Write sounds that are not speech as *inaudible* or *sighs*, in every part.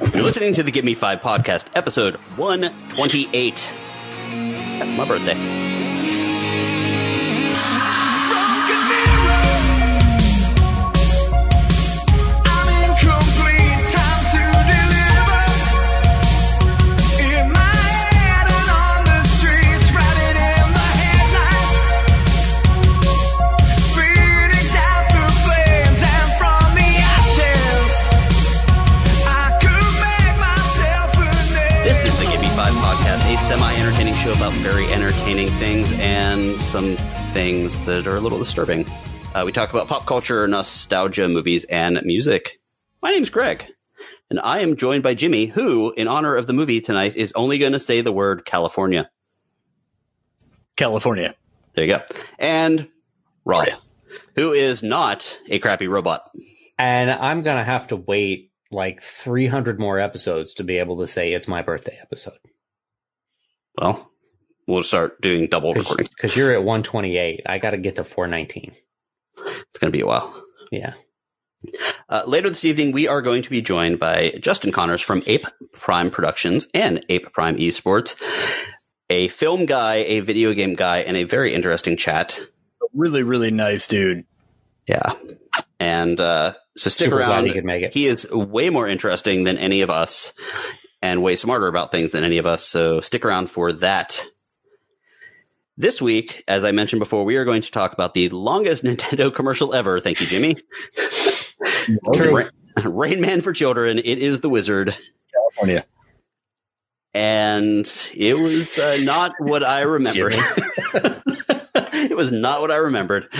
You're listening to the Give Me Five podcast, episode 128. That's my birthday. Very entertaining things and some things that are a little disturbing. Uh, we talk about pop culture, nostalgia, movies, and music. My name's Greg, and I am joined by Jimmy, who, in honor of the movie tonight, is only going to say the word California. California. There you go. And Rob, who is not a crappy robot. And I'm going to have to wait like 300 more episodes to be able to say it's my birthday episode. Well, we'll start doing double recording. Because you're at 128. I got to get to 419. It's going to be a while. Yeah. Uh, later this evening, we are going to be joined by Justin Connors from Ape Prime Productions and Ape Prime Esports, a film guy, a video game guy, and a very interesting chat. Really, really nice dude. Yeah. And uh, so stick Super around. he could make it. He is way more interesting than any of us and way smarter about things than any of us. So stick around for that. This week, as I mentioned before, we are going to talk about the longest *laughs* Nintendo commercial ever. Thank you, Jimmy. *laughs* True. Rain Man for Children. It is the Wizard. California. And it was uh, not what I *laughs* remembered. it was not what I remembered.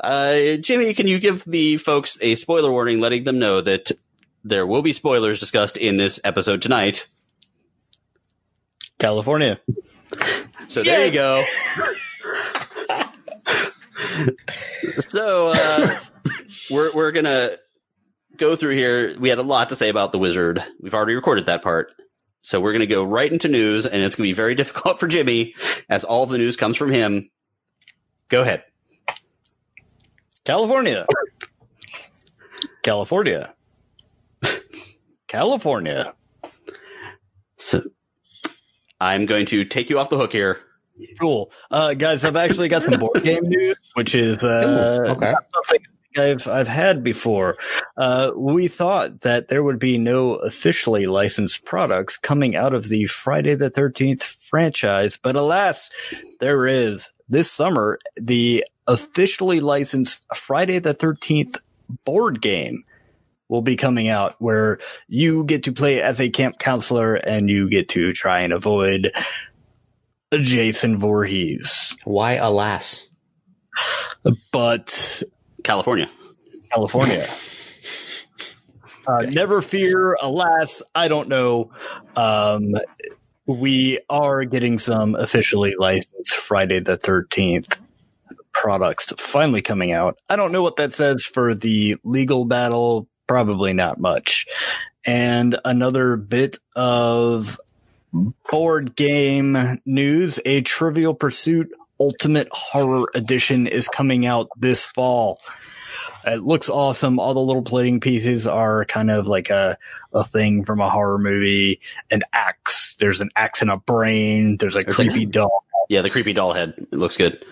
Uh, Jimmy, can you give the folks a spoiler warning letting them know that there will be spoilers discussed in this episode tonight? California. So there you go. so uh, we're we're gonna go through here. We had a lot to say about the wizard. We've already recorded that part. So we're gonna go right into news, and it's gonna be very *laughs* difficult for Jimmy as all of the news comes from him. Go ahead. California. California. *laughs* California. So I'm going to take you off the hook here. Cool. Uh, guys, I've actually got some board game news, which is uh, Ooh, okay. something I've I've had before. Uh, we thought that there would be no officially licensed products coming out of the Friday the Thirteenth franchise, but alas, there is. This summer, the officially licensed Friday the Thirteenth board game will be coming out, where you get to play as a camp counselor and you get to try and avoid Jason Voorhees. Why, alas? But California. California. *laughs* Uh, never fear, alas, I don't know. Um, we are getting some officially licensed Friday the 13th products finally coming out. I don't know what that says for the legal battle. Probably not much. And another bit of board game news. A Trivial Pursuit Ultimate Horror Edition is coming out this fall. It looks awesome. All the little playing pieces are kind of like a, a thing from a horror movie. An axe. There's an axe and a brain. There's a There's creepy a- doll. *laughs* Yeah, the creepy doll head. It looks good.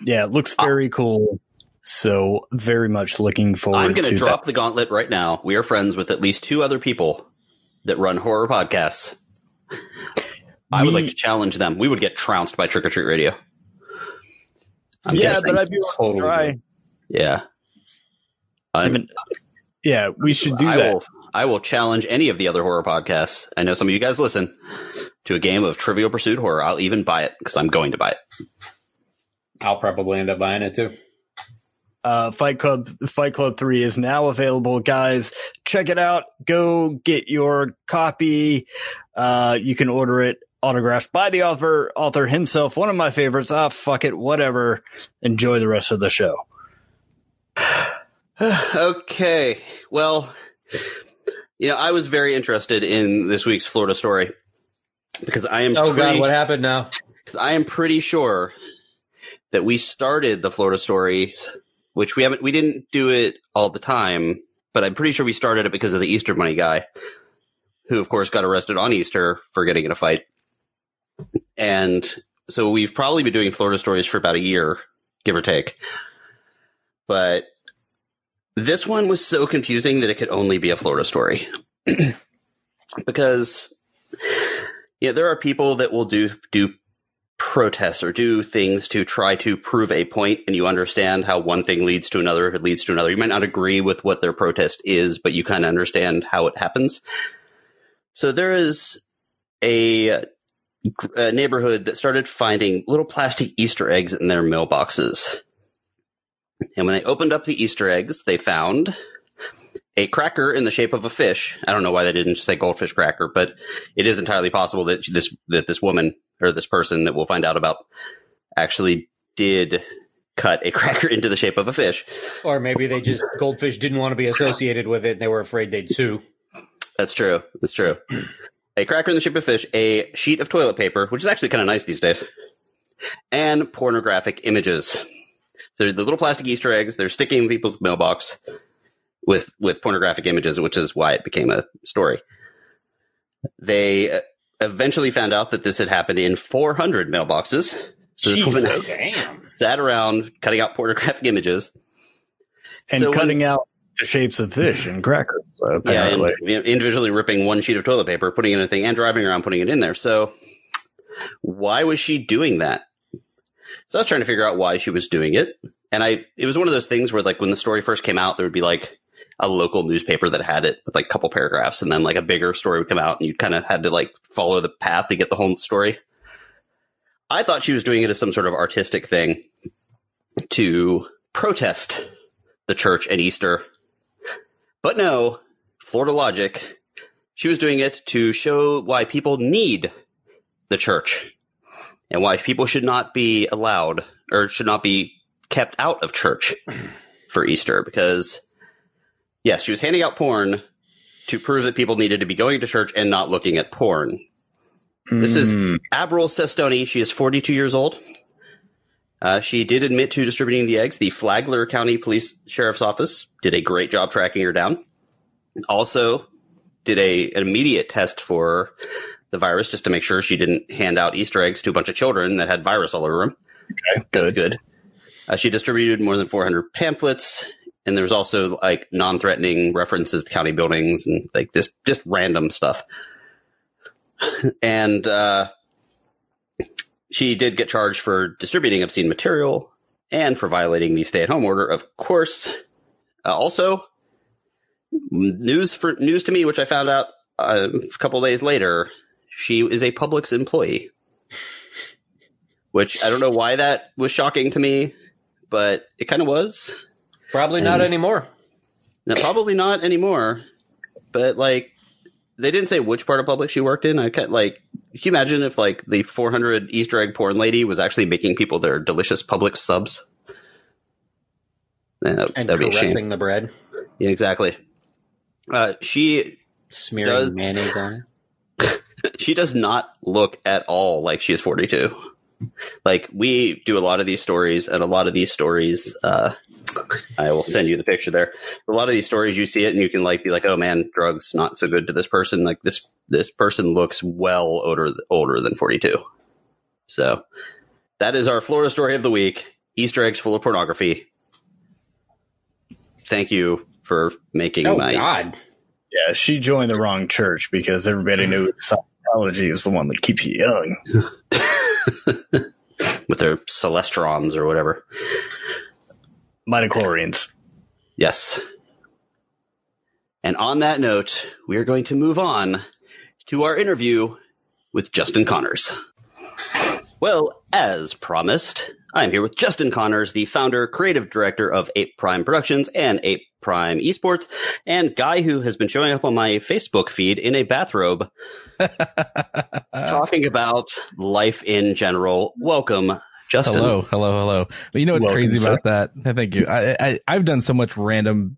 Yeah, it looks ah. very cool. So very much looking forward I'm going to to drop that. the gauntlet right now. We are friends with at least two other people that run horror podcasts. I would like to challenge them. We would get trounced by Trick or Treat Radio. I'm yeah, guessing. but I'd be willing Totally to try. yeah. I'm- Even- yeah, we should do I that. will. I will challenge any of the other horror podcasts. I know some of you guys listen to a game of Trivial Pursuit horror. I'll even buy it because I'm going to buy it. I'll probably end up buying it too. Uh, Fight Club, Fight Club 3 is now available, guys. Check it out. Go get your copy. Uh, you can order it autographed by the author, author himself. One of my favorites. Ah, fuck it. Whatever. Enjoy the rest of the show. *sighs* okay. Well, you know, I was very interested in this week's Florida story because I am Oh pretty, god, what happened now? because I am pretty sure that we started the Florida stories, which we haven't, we didn't do it all the time, but I'm pretty sure we started it because of the Easter Bunny guy. who of course got arrested on Easter for getting in a fight. And so we've probably been doing Florida stories for about a year, give or take. But this one was so confusing that it could only be a Florida story. *clears throat* because yeah, there are people that will do do protests or do things to try to prove a point and you understand how one thing leads to another it leads to another. You might not agree with what their protest is but you kind of understand how it happens. So there is a, a neighborhood that started finding little plastic easter eggs in their mailboxes. And when they opened up the easter eggs they found a cracker in the shape of a fish. I don't know why they didn't just say goldfish cracker, but it is entirely possible that this that this woman or this person that we'll find out about actually did cut a *laughs* cracker into the shape of a fish. Or maybe they just goldfish didn't want to be associated with it and they were afraid they'd sue. That's true. That's true. a cracker in the shape of a fish, a sheet of toilet paper, which is actually kind of nice these days, and pornographic images. So the little plastic Easter eggs, they're sticking in people's mailbox with with pornographic images, which is why it became a story. They eventually found out that this had happened in 400 mailboxes. So this woman damn. sat around cutting out pornographic images and So cutting when- out the shapes of fish and crackers. So Yeah, and apparently. you know, individually ripping one sheet of toilet paper, putting it in a thing, and driving around putting it in there. So, why was she doing that? So I was trying to figure out why she was doing it, and I it was one of those things where like when the story first came out, there would be like a local newspaper that had it with like a couple paragraphs, and then like a bigger story would come out, and you kind of had to like follow the path to get the whole story. I thought she was doing it as some sort of artistic thing to protest the church and Easter but no, Florida logic. She was doing it to show why people need the church and why people should not be allowed or should not be kept out of church for Easter because yes, she was handing out porn to prove that people needed to be going to church and not looking at porn. This is Mm. Abril Sestoni. She is 42 years old. Uh, she did admit to distributing the eggs. The Flagler County Police Sheriff's Office did a great job tracking her down. Also, did a an immediate test for the virus just to make sure she didn't hand out Easter eggs to a bunch of children that had virus all over them. Okay, That's good. good. Uh, she distributed more than 400 pamphlets, and there's also like non-threatening references to county buildings and like this just random stuff. And uh, she did get charged for distributing obscene material and for violating the stay-at-home order, of course. Uh, also, news for news to me, which I found out uh, a couple days later, she is a Publix employee. Which I don't know why that was shocking to me, but it kind of was. Probably not And- anymore. Now, probably not anymore, but like they didn't say which part of Publix she worked in. I kind like. Can you imagine if like the 400 Easter egg porn lady was actually making people their delicious Publix subs? Yeah, that, And that'd be a shame. caressing the bread, Yeah, exactly. Uh, she smearing Does- mayonnaise on it. *laughs* she does not look at all like she is 42. Like we do a lot of these stories, and a lot of these stories, uh, I will send you the picture there. A lot of these stories, you see it, and you can like be like, "Oh man, drugs not so good to this person." Like this, this person looks well older older than 42. So that is our Florida story of the week: Easter eggs full of pornography. Thank you for making Oh my God! Yeah, she joined the wrong church because everybody knew Scientology is the one that keeps you young. *laughs* with their celestrons or whatever. Midichlorians. Yes. And on that note, we are going to move on to our interview with Justin Connors. Well, as promised, I'm here with Justin Connors, the founder, creative director of Ape Prime Productions and Ape Prime Esports, and guy who has been showing up on my Facebook feed in a bathrobe *laughs* talking about life in general. Welcome, Justin. Hello, hello, hello. But you know what's Welcome, crazy sir. about that? Thank you. I, I I've done so much random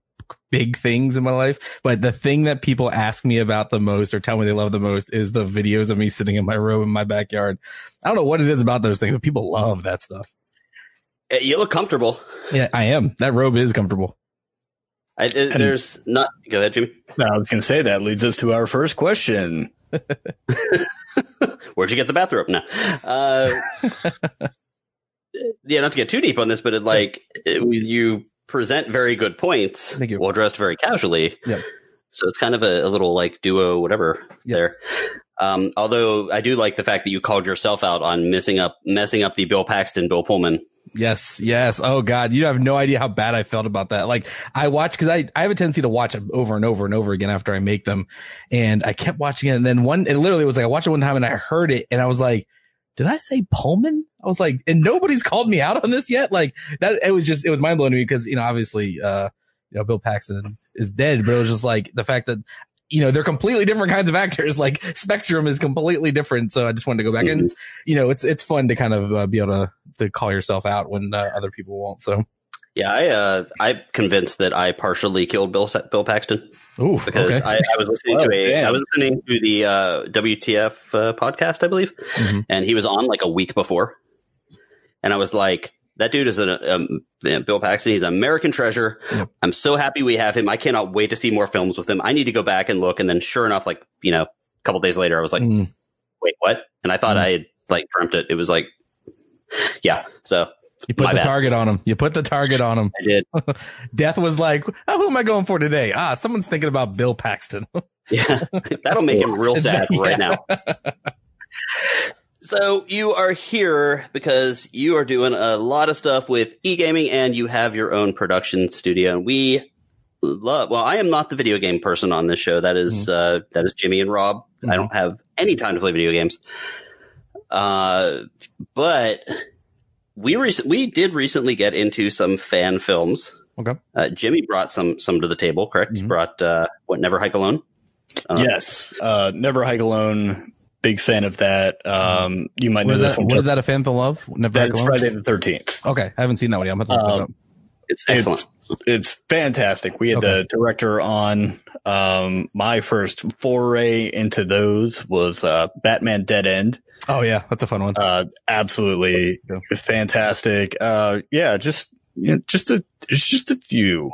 big things in my life, but the thing that people ask me about the most or tell me they love the most is the videos of me sitting in my robe in my backyard. I don't know what it is about those things, but people love that stuff. Uh, You look comfortable. Yeah, I am. That robe is comfortable. I, it, there's not. Go ahead, Jimmy. No, I was going to say that leads us to our first question. *laughs* *laughs* Where'd you get the bathrobe? No. Uh, *laughs* yeah, not to get too deep on this, but it, like you present very good points Thank you. while dressed very casually. Yep. So it's kind of a, a little like duo, whatever Yep. there. Um, although I do like the fact that you called yourself out on messing up, messing up the Bill Paxton, Bill Pullman. Yes, yes. Oh God, you have no idea how bad I felt about that. Like I watch because I, I have a tendency to watch them over and over and over again after I make them, and I kept watching it. And then one, it literally was like I watched it one time and I heard it and I was like, did I say Pullman? I was like, and nobody's called me out on this yet. Like that, it was just it was mind blowing to me because you know obviously uh you know Bill Paxton is dead, but it was just like the fact that. You know, they're completely different kinds of actors. *laughs* Like Spectrum is completely different. So I just wanted to go back and, you know, it's, it's fun to kind of uh, be able to, to call yourself out when uh, other people won't. So, Yeah, I, uh, I'm convinced that I partially killed Bill, Bill Paxton ooh, because okay. I, I was listening Oh, to a, damn. I was listening to the, uh, WTF uh, podcast, I believe. Mhm. and he was on like a week before. And I was like, that dude is a um, Bill Paxton. He's an American treasure. Yep. I'm so happy we have him. I cannot wait to see more films with him. I need to go back and look. And then, sure enough, like you know, a couple days later, I was like, Mm. wait, what? And I thought Mm. I had like dreamt it. It was like, yeah. So You put My the bad. target on him. You put the target on him. I did. *laughs* Death was like, oh, who am I going for today? Ah, someone's thinking about Bill Paxton. *laughs* Yeah, *laughs* that'll make him real sad right Yeah. now. So you are here because you are doing a lot of stuff with e-gaming and you have your own production studio. And we love, well, I am not the video game person on this show. That is, uh, that is Jimmy and Rob. I don't have any time to play video games. Uh, but we rec- we did recently get into some fan films. Okay. Uh, Jimmy brought some, some to the table, correct? Mhm. Brought, uh, what, Never Hike Alone? Uh, yes, uh, Never Hike Alone. Big fan of that. Um, you might What know this that, one. what is that a fan film of? Never That's Hike Alone? Friday the Thirteenth. Okay. I haven't seen that one yet. I'm going to look Um, that up. It's excellent. It's fantastic. We had Okay. the director on. Um, my first foray into those was uh, Batman Dead End. Oh, yeah. That's a fun one. Uh, absolutely Yeah. fantastic. Uh, yeah, just you know, just a it's just a few.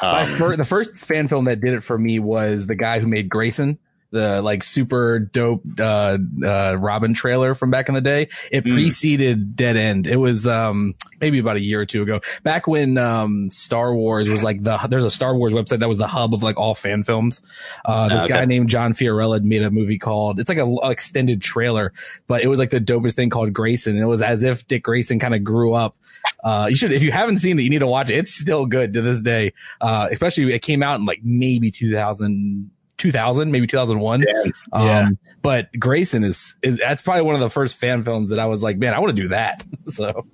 Um, fir- the first fan film that did it for me was the guy who made Grayson, the like super dope uh, uh, Robin trailer from back in the day. It Mm. preceded Dead End. It was um, maybe about a year or two ago, back when um, Star Wars was like the there's a Star Wars website that was the hub of like all fan films. Uh, this Ah, okay. guy named John Fiorella made a movie called it's like a, a extended trailer, but it was like the dopest thing called Grayson. And it was as if Dick Grayson kind of grew up. Uh, you should, if you haven't seen it, you need to watch it. It's still good to this day. Uh, especially it came out in like maybe 2000, 2000, maybe 2001. Damn. Um, Yeah. but Grayson is, is, that's probably one of the first fan films that I was like, man, I want to do that. *laughs* so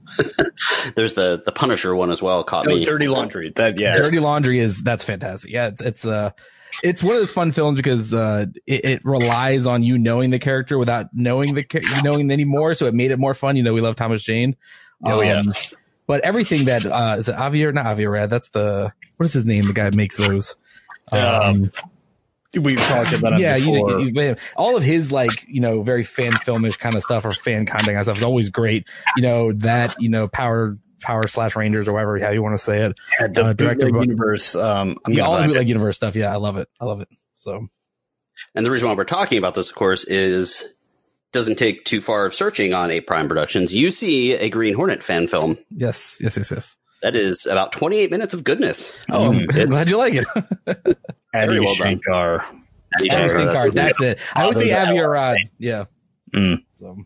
*laughs* There's the the Punisher one as well. Caught oh, me. Dirty Laundry. That yeah. Dirty Laundry is, that's fantastic. Yeah. It's, it's, uh, it's one of those fun films because, uh, it, it relies on you knowing the character without knowing the, cha- knowing anymore. So it made it more fun. You know, we love Thomas Jane. Oh, yeah. But everything that, uh, is it Avier? Not Avier Rad. That's the, what is his name? The guy that makes those. Um, We've talked about it yeah, before. you, man, all of his like you know very fan filmish kind of stuff or fan content kind of stuff is always great. You know that you know power power slash Rangers or whatever how you want to say it. Yeah, the uh, director bootleg universe. Um, I'm Yeah, all the find bootleg universe stuff. Yeah, I love it. I love it. So And the reason why we're talking about this, of course, is doesn't take too far of searching on Ape Prime Productions. You see a Green Hornet fan film yes, yes, yes, yes. that is about 28 minutes of goodness. Oh, Mm, I'm glad you like it. *laughs* Adi very well. Shankar. Andy Avi Shankar, Shankar, that's that's it. I always say those Avi are- or Rod. Yeah. Mm. So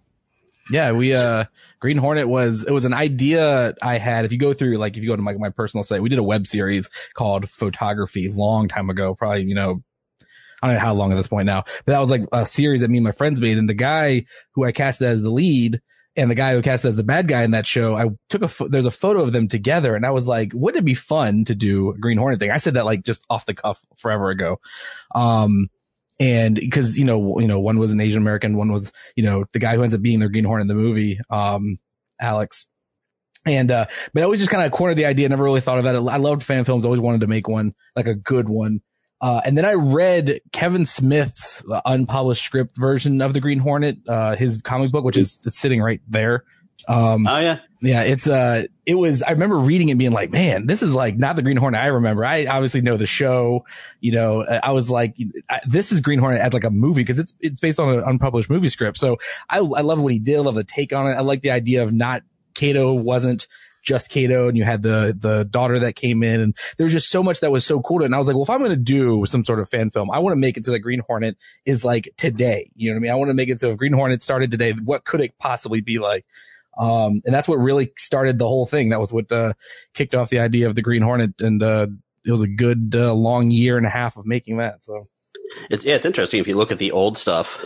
yeah, we uh Green Hornet was it was an idea I had. If you go through like if you go to my my personal site, we did a web series called Photography long time ago, probably, you know, I don't know how long at this point now. But that was like a series that me and my friends made and the guy who I casted as the lead and the guy who cast as the bad guy in that show, I took a pho- there's a photo of them together and I was like, wouldn't it be fun to do a Green Hornet thing? I said that like just off the cuff forever ago. Um and because you know you know one was an Asian American, one was you know the guy who ends up being their Green Hornet in the movie, um, Alex. And uh, but I always just kind of cornered the idea. Never really thought of that. I loved fan films. Always wanted to make one like a good one. Uh, and then I read Kevin Smith's uh, unpublished script version of the Green Hornet, uh, his comics book, which is it's sitting right there. Um, Oh yeah, yeah, it's uh, it was. I remember reading it and being like, man, this is like not the Green Hornet I remember. I obviously know the show. You know, I was like, I, this is Green Hornet as like a movie because it's it's based on an unpublished movie script. So I I love what he did. I love the take on it. I like the idea of not Kato wasn't just Kato and you had the the daughter that came in and there was just so much that was so cool to it. And I was like, well, if I'm going to do some sort of fan film, I want to make it so that Green Hornet is like today. You know what I mean? I want to make it so if Green Hornet started today, what could it possibly be like? Um, and that's what really started the whole thing. That was what, uh, kicked off the idea of the Green Hornet. And, uh, it was a good, uh, long year and a half of making that. So it's yeah, it's interesting if you look at the old stuff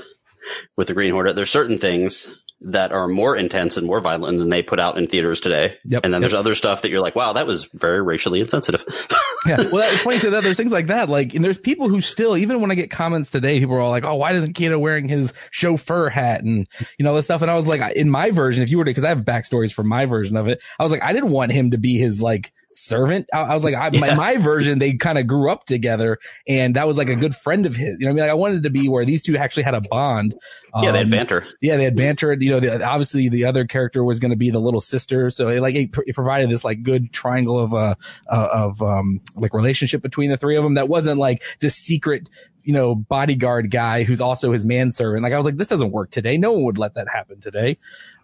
with the Green Hornet. There's certain things that are more intense and more violent than they put out in theaters today. Yep. And then Yep. there's other stuff that you're like, wow, that was very racially insensitive. *laughs* yeah. Well, it's funny you say that. There's things like that. Like, and there's people who still, even when I get comments today, people are all like, "Oh, why doesn't Kato wearing his chauffeur hat and you know this stuff?" And I was like, in my version, if you were to, because I have backstories for my version of it, I was like, I didn't want him to be his like servant. I, I was like, I, my, Yeah. my version, they kind of grew up together, and that was like a good friend of his. You know, I mean, like I wanted it to be where these two actually had a bond. yeah, they had Um, banter. yeah, they had banter. You know, the, obviously the other character was going to be the little sister, so it, like it, pr- it provided this like good triangle of uh, uh of um like relationship between the three of them. That wasn't like this secret, you know, bodyguard guy who's also his manservant. Like I was like, this doesn't work today. No one would let that happen today.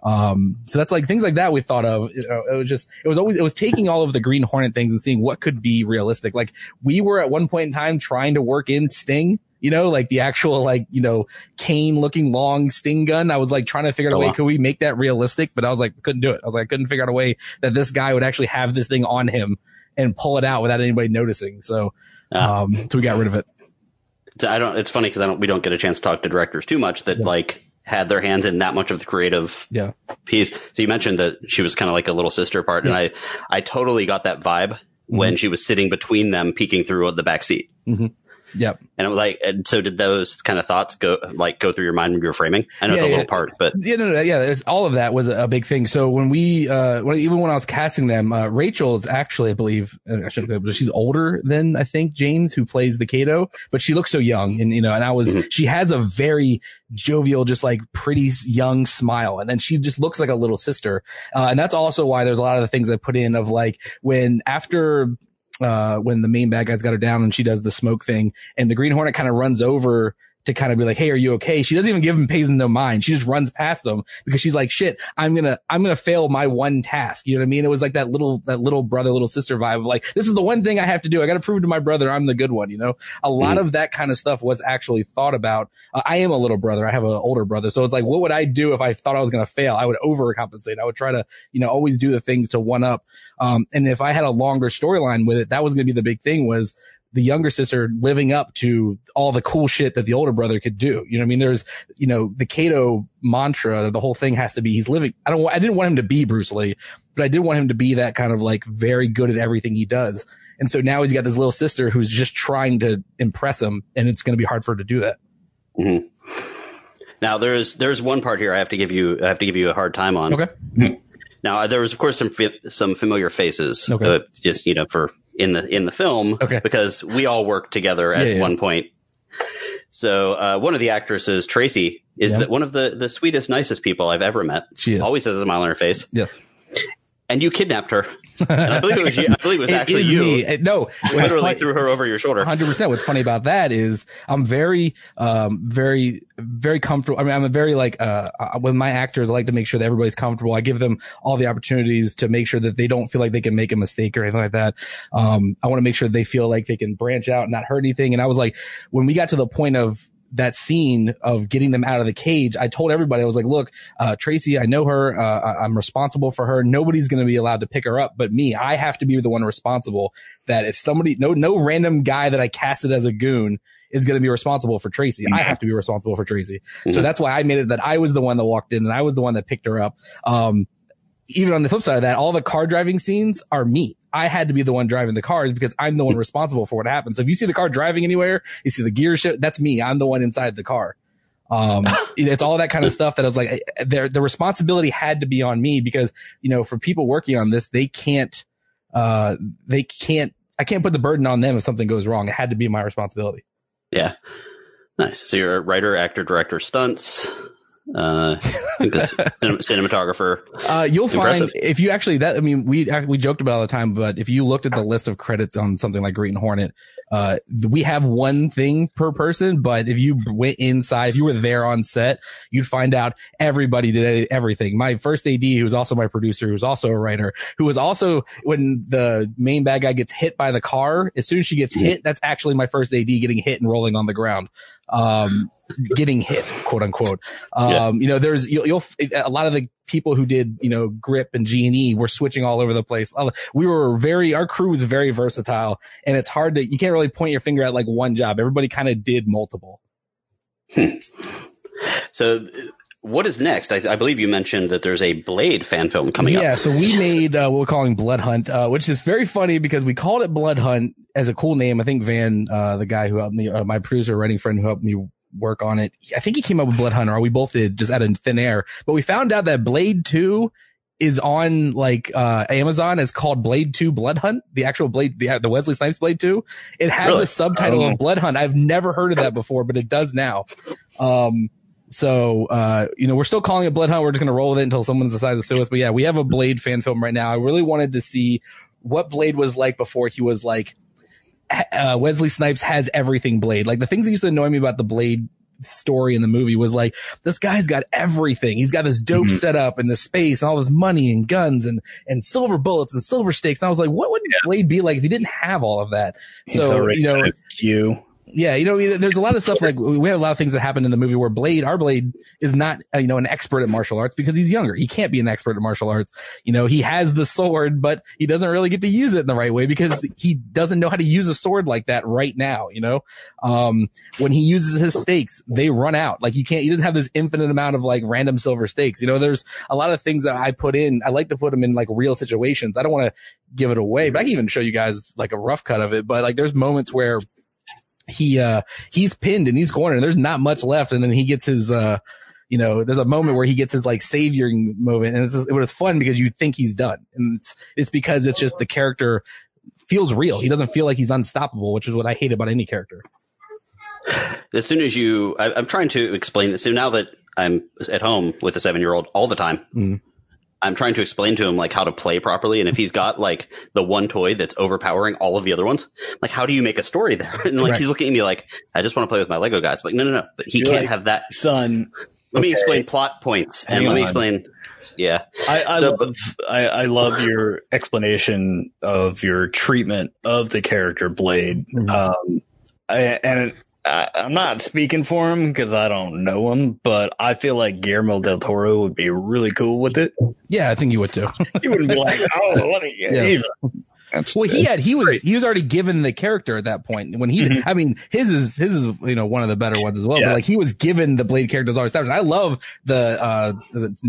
Um, so that's like things like that we thought of. You know, it was just, it was always, it was taking all of the Green Hornet things and seeing what could be realistic. Like we were at one point in time trying to work in Sting, you know, like the actual, like, you know, cane looking long Sting gun. I was like trying to figure out a Oh, way, wow. could we make that realistic? But I was like, couldn't do it. I was like, I couldn't figure out a way that this guy would actually have this thing on him and pull it out without anybody noticing. So, Ah. um, so we got rid of it. I don't. It's funny because I don't. We don't get a chance to talk to directors too much that like had their hands in that much of the creative Yeah. piece. So you mentioned that she was kind of like a little sister part, and I, I totally got that vibe when mm-hmm. she was sitting between them, peeking through the back seat. Mm-hmm. Yep. And it was like, and so did those kind of thoughts go like go through your mind when you were framing? I know Yeah, it's a yeah. little part, but Yeah, no, no, yeah, all of that was a, big thing. So when we, uh, when, even when I was casting them, uh, Rachel is actually, I believe, uh, I shouldn't but she's older than I think James, who plays the Kato, but she looks so young, and you know, and I was, she has a very jovial, just like pretty young smile, and then she just looks like a little sister, uh, and that's also why there's a lot of the things I put in of like when after. Uh, when the main bad guy's got her down and she does the smoke thing and the Green Hornet kind of runs over to kind of be like, Hey, are you okay? She doesn't even give him pays in no mind. She just runs past him because she's like, shit, I'm going to, I'm going to fail my one task. You know what I mean? It was like that little, that little brother, little sister vibe of like, this is the one thing I have to do. I got to prove to my brother I'm the good one. You know, a lot of that kind of stuff was actually thought about. Uh, I am a little brother. I have an older brother. So it's like, what would I do if I thought I was going to fail? I would overcompensate. I would try to, you know, always do the things to one up. Um, and if I had a longer storyline with it, that was going to be the big thing was the younger sister living up to all the cool shit that the older brother could do. You know what I mean? There's, you know, the Kato mantra, the whole thing has to be he's living. I don't, I didn't want him to be Bruce Lee, but I did want him to be that kind of like very good at everything he does. And so now he's got this little sister who's just trying to impress him and it's going to be hard for her to do that. now there's there's one part here I have to give you I have to give you a hard time on. Okay. Now there was of course some some familiar faces, Okay. uh, just you know for in the in the film, Okay. because we all worked together at Yeah, yeah. one point. So uh, one of the actresses, Tracy, is Yeah. the, one of the the sweetest, nicest people I've ever met. She is. always has a smile on her face, Yes. And you kidnapped her. and I believe it was you. I believe it was *laughs* It actually you. me. Uh, No, Literally funny- threw her over your shoulder. hundred percent. What's funny about that is I'm very, um, very, very comfortable. I mean, I'm a very like, uh, uh, with my actors, I like to make sure that everybody's comfortable. I give them all the opportunities to make sure that they don't feel like they can make a mistake or anything like that. Um, I want to make sure they feel like they can branch out and not hurt anything. And I was like, when we got to the point of that scene of getting them out of the cage, I told everybody, I was like, look, uh, Tracy, I know her. Uh, I'm responsible for her. Nobody's going to be allowed to pick her up, but me, I have to be the one responsible that if somebody, no, no random guy that I casted as a goon is going to be responsible for Tracy. I have to be responsible for Tracy. So Mhm. that's why I made it that I was the one that walked in and I was the one that picked her up. Um, even on the flip side of that, all the car driving scenes are me. I had to be the one driving the cars because I'm the one *laughs* responsible for what happens. So if you see the car driving anywhere, you see the gear shift, that's me. I'm the one inside the car. Um, *laughs* it's all that kind of stuff that I was like, eh, there, the responsibility had to be on me because, you know, for people working on this, they can't, uh, they can't, I can't put the burden on them if something goes wrong. It had to be my responsibility. Yeah, nice. So you're a writer, actor, director, stunts. Uh, I think that's cin- cinematographer. Uh, you'll find if you actually that I mean we we joked about it all the time, but if you looked at the list of credits on something like Green Hornet, uh, we have one thing per person. But if you went inside, if you were there on set, you'd find out everybody did everything. My first AD, who was also my producer, who was also a writer, who was also when the main bad guy gets hit by the car, as soon as she gets hit, that's actually my first AD getting hit and rolling on the ground. Um, getting hit, quote unquote. Um, Yeah. you know, there's, you'll, you'll, a lot of the people who did, you know, grip and G and E were switching all over the place. Uh, We were very, our crew was very versatile and it's hard to, you can't really point your finger at like one job. Everybody kind of did multiple. *laughs* So, what is next? I, I believe you mentioned that there's a Blade fan film coming yeah, up. so we made uh, what we're calling Blood Hunt, uh, which is very funny because we called it Blood Hunt as a cool name. I think Van, uh, the guy who helped me, uh, my producer, writing friend who helped me work on it, I think he came up with Blood Hunter, or we both did just out of thin air. But we found out that Blade Two is on like uh Amazon. is called Blade Two Blood Hunt, the actual Blade, the, the Wesley Snipes Blade Two. It has Really? a subtitle of Blood Hunt. I've never heard of that before, but it does now. Um, so, uh, you know, we're still calling it Blood Hunt. We're just going to roll with it until someone decides to sue us. But yeah, we have a Blade fan film right now. I really wanted to see what Blade was like before he was like, uh, Wesley Snipes has everything Blade. Like the things that used to annoy me about the Blade story in the movie was like, this guy's got everything. He's got this dope Mhm. setup and the space and all this money and guns and, and silver bullets and silver stakes. And I was like, what would Blade be like if he didn't have all of that? He's So, you know, Q. yeah, you know, there's a lot of stuff like we have a lot of things that happen in the movie where Blade, our Blade, is not uh, you know an expert at martial arts because he's younger. He can't be an expert at martial arts. You know, he has the sword, but he doesn't really get to use it in the right way because he doesn't know how to use a sword like that right now. You know, um, when he uses his stakes, they run out. Like you can't. He doesn't have this infinite amount of like random silver stakes. You know, there's a lot of things that I put in. I like to put them in like real situations. I don't want to give it away, but I can even show you guys like a rough cut of it. But like, there's moments where he uh he's pinned and he's cornered and there's not much left. And then he gets his uh you know there's a moment where he gets his like savioring moment. And it's just, it was fun because you think he's done. And it's it's because it's just the character feels real. He doesn't feel like he's unstoppable which is what i hate about any character. As soon as you, I, I'm trying to explain this. So now that I'm at home with a seven year old all the time, Mhm. I'm trying to explain to him like how to play properly. And if he's got like the one toy that's overpowering all of the other ones, like how do you make a story there? *laughs* And like Right. he's looking at me like, I just want to play with my Lego guys. Like, no, no, no. But he You're can't like- have that. Son, Let me explain plot points and Hang let me explain. Yeah. I, I, So, love, but- I, I love *laughs* your explanation of your treatment of the character Blade. Mhm. Um, I, and I, I'm not speaking for him because I don't know him, but I feel like Guillermo del Toro would be really cool with it. yeah i think you would too He wouldn't be like, *laughs* "Oh, let me." Yeah. He's, well he had he was Great. he was already given the character at that point when he Mhm. i mean his is his is you know one of the better ones as well Yeah. but like he was given the blade characters already established i love the uh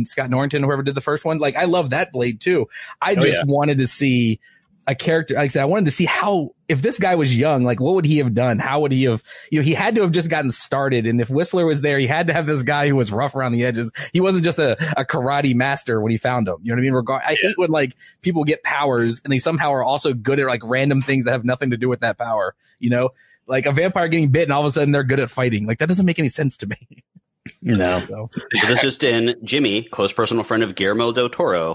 scott norrington whoever did the first one like i love that blade too i Oh, just wanted to see a character like i said i wanted to see how if this guy was young like what would he have done? How would he have you know he had to have just gotten started. And if whistler was there he had to have this guy who was rough around the edges. He wasn't just a, a karate master when he found him. You know what i mean? Regard- i hate when like people get powers and they somehow are also good at like random things that have nothing to do with that power you know? Like a vampire getting bit and all of a sudden they're good at fighting. Like that doesn't make any sense to me *laughs* no. so So this just in, Jimmy, close personal friend of Guillermo del Toro,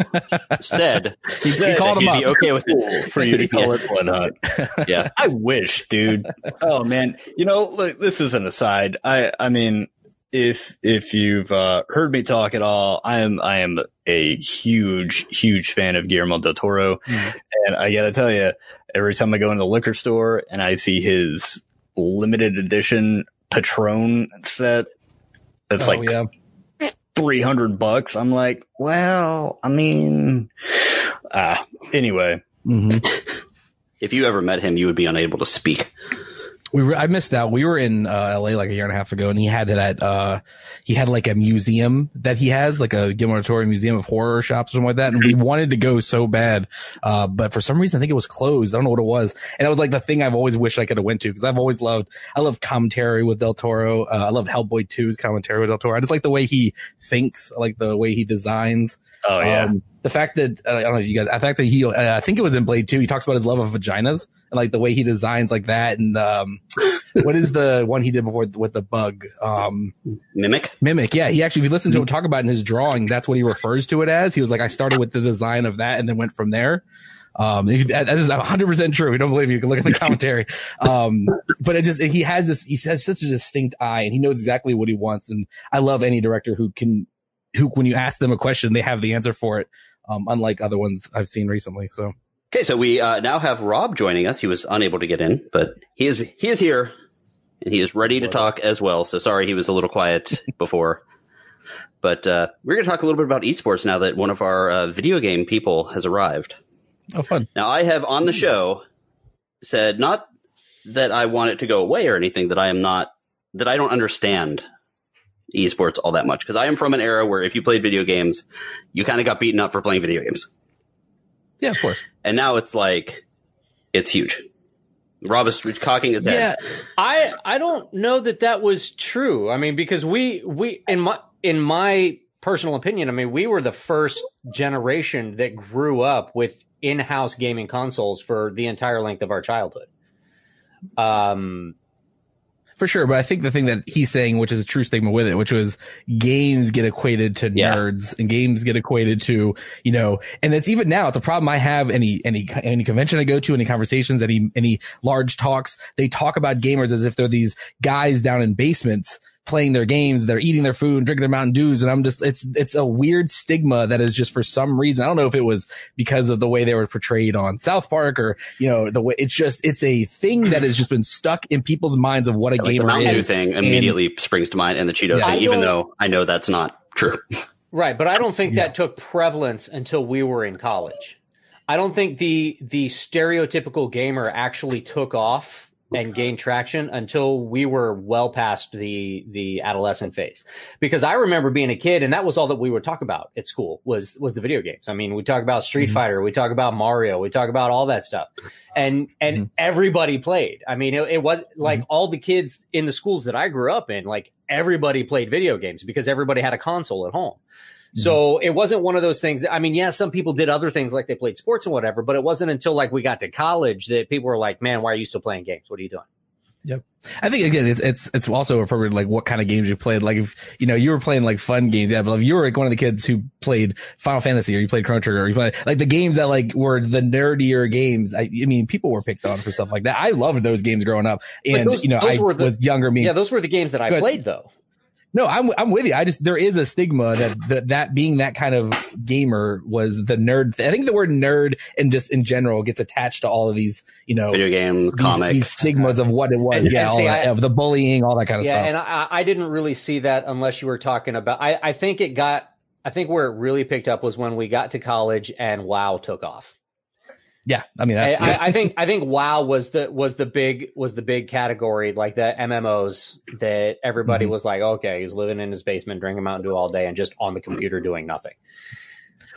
said He, he called him he'd up be okay with cool it. for you to *laughs* call it Blood Hunt. *laughs* Yeah. I wish, dude. Oh man, you know, look, this is an aside. I, I mean, if if you've uh, heard me talk at all, I am I am a huge huge fan of Guillermo del Toro, Mhm. and I gotta tell you, every time I go into the liquor store and I see his limited edition Patron set, that's Oh, like yeah three hundred bucks. I'm like, well, I mean, ah, anyway. hmm *laughs* If you ever met him, you would be unable to speak. We were, I missed that. We were in uh, LA like a year and a half ago, and he had that. Uh, he had like a museum that he has, like a Guillermo del Toro museum of horror shops or something like that. And we wanted to go so bad, uh, but for some reason, I think it was closed. I don't know what it was. And it was like the thing I've always wished I could have went to because I've always loved. I love commentary with Del Toro. Uh, I love Hellboy 2's commentary with Del Toro. I just like the way he thinks. I like the way he designs. Oh yeah. Um, the fact that I don't know you guys, the fact that he, uh, I think it was in Blade Two. He talks about his love of vaginas and like the way he designs like that. And um, *laughs* what is the one he did before with the bug? Um, Mimic. Mimic. Yeah, he actually, if you listen to him talk about it in his drawing, that's what he refers to it as. He was like, I started with the design of that and then went from there. Um, that is 100% true. We don't believe you. You can look at the *laughs* commentary. Um, but it just, he has this, he has such a distinct eye and he knows exactly what he wants. And I love any director who can, who, when you ask them a question, they have the answer for it. Um, unlike other ones I've seen recently. So. Okay, so we uh, now have Rob joining us. He was unable to get in, but he is he is here, and he is ready to talk as well. So sorry he was a little quiet *laughs* before, but uh, we're going to talk a little bit about esports now that one of our uh, video game people has arrived. Oh, fun! Now I have on the show said not that I want it to go away or anything. That I am not that I don't understand esports all that much because I am from an era where if you played video games, you kind of got beaten up for playing video games. Yeah, of course. And now it's like it's huge. Rob is cocking his head. Yeah, I I don't know that that was true. I mean, because we we in my in my personal opinion, I mean, we were the first generation that grew up with in-house gaming consoles for the entire length of our childhood. Um, for sure. But I think the thing that he's saying, which is a true statement with it, which was games get equated to Yeah. nerds and games get equated to, you know, and it's even now, it's a problem I have any, any, any convention I go to, any conversations, any, any large talks, they talk about gamers as if they're these guys down in basements playing their games, they're eating their food, and drinking their Mountain Dews. And I'm just, it's, it's a weird stigma that is just for some reason. I don't know if it was because of the way they were portrayed on South Park or, you know, the way it's just, it's a thing that has just been stuck in people's minds of what a Like the gamer Mountain Dew is. thing immediately springs to mind, and the Cheeto Yeah. thing, even though I know that's not true. *laughs* Right, but I don't think that took prevalence until we were in college. I don't think the the stereotypical gamer actually took off and gain traction until we were well past the the adolescent phase. Because I remember being a kid and that was all that we would talk about at school was was the video games. I mean, we talk about Street Mhm. Fighter, we talk about Mario, we talk about all that stuff. And and Mhm. everybody played. I mean, it, it was like all the kids in the schools that I grew up in, like everybody played video games because everybody had a console at home. So mm-hmm. it wasn't one of those things that, I mean, yeah, some people did other things like they played sports and whatever, but it wasn't until like we got to college that people were like, man, why are you still playing games? What are you doing? Yep. I think again, it's it's it's also appropriate like what kind of games you played. Like if you know you were playing like fun games, yeah. But if you were like one of the kids who played Final Fantasy or you played Chrono Trigger or you played like the games that like were the nerdier games, I, I mean, people were picked on for stuff like that. I loved those games growing up, and those- you know those I were the- was younger. Me, Yeah, those were the games that I played though. No, I'm I'm with you. I just there is a stigma that that, that being that kind of gamer was the nerd. I think the word nerd and just in general gets attached to all of these, you know, Video games, these, comics. these stigmas of what it was. And- yeah, and all see, that, I- of the bullying, all that kind of yeah, stuff. and I, I didn't really see that unless you were talking about. I, I think it got. I think where it really picked up was when we got to college and WoW took off. Yeah, I mean that's I, I, I think I think WoW was the was the big was the big category like the MMOs that everybody Mhm. was like, okay, he was living in his basement, drinking Mountain Dew all day, and just on the computer doing nothing.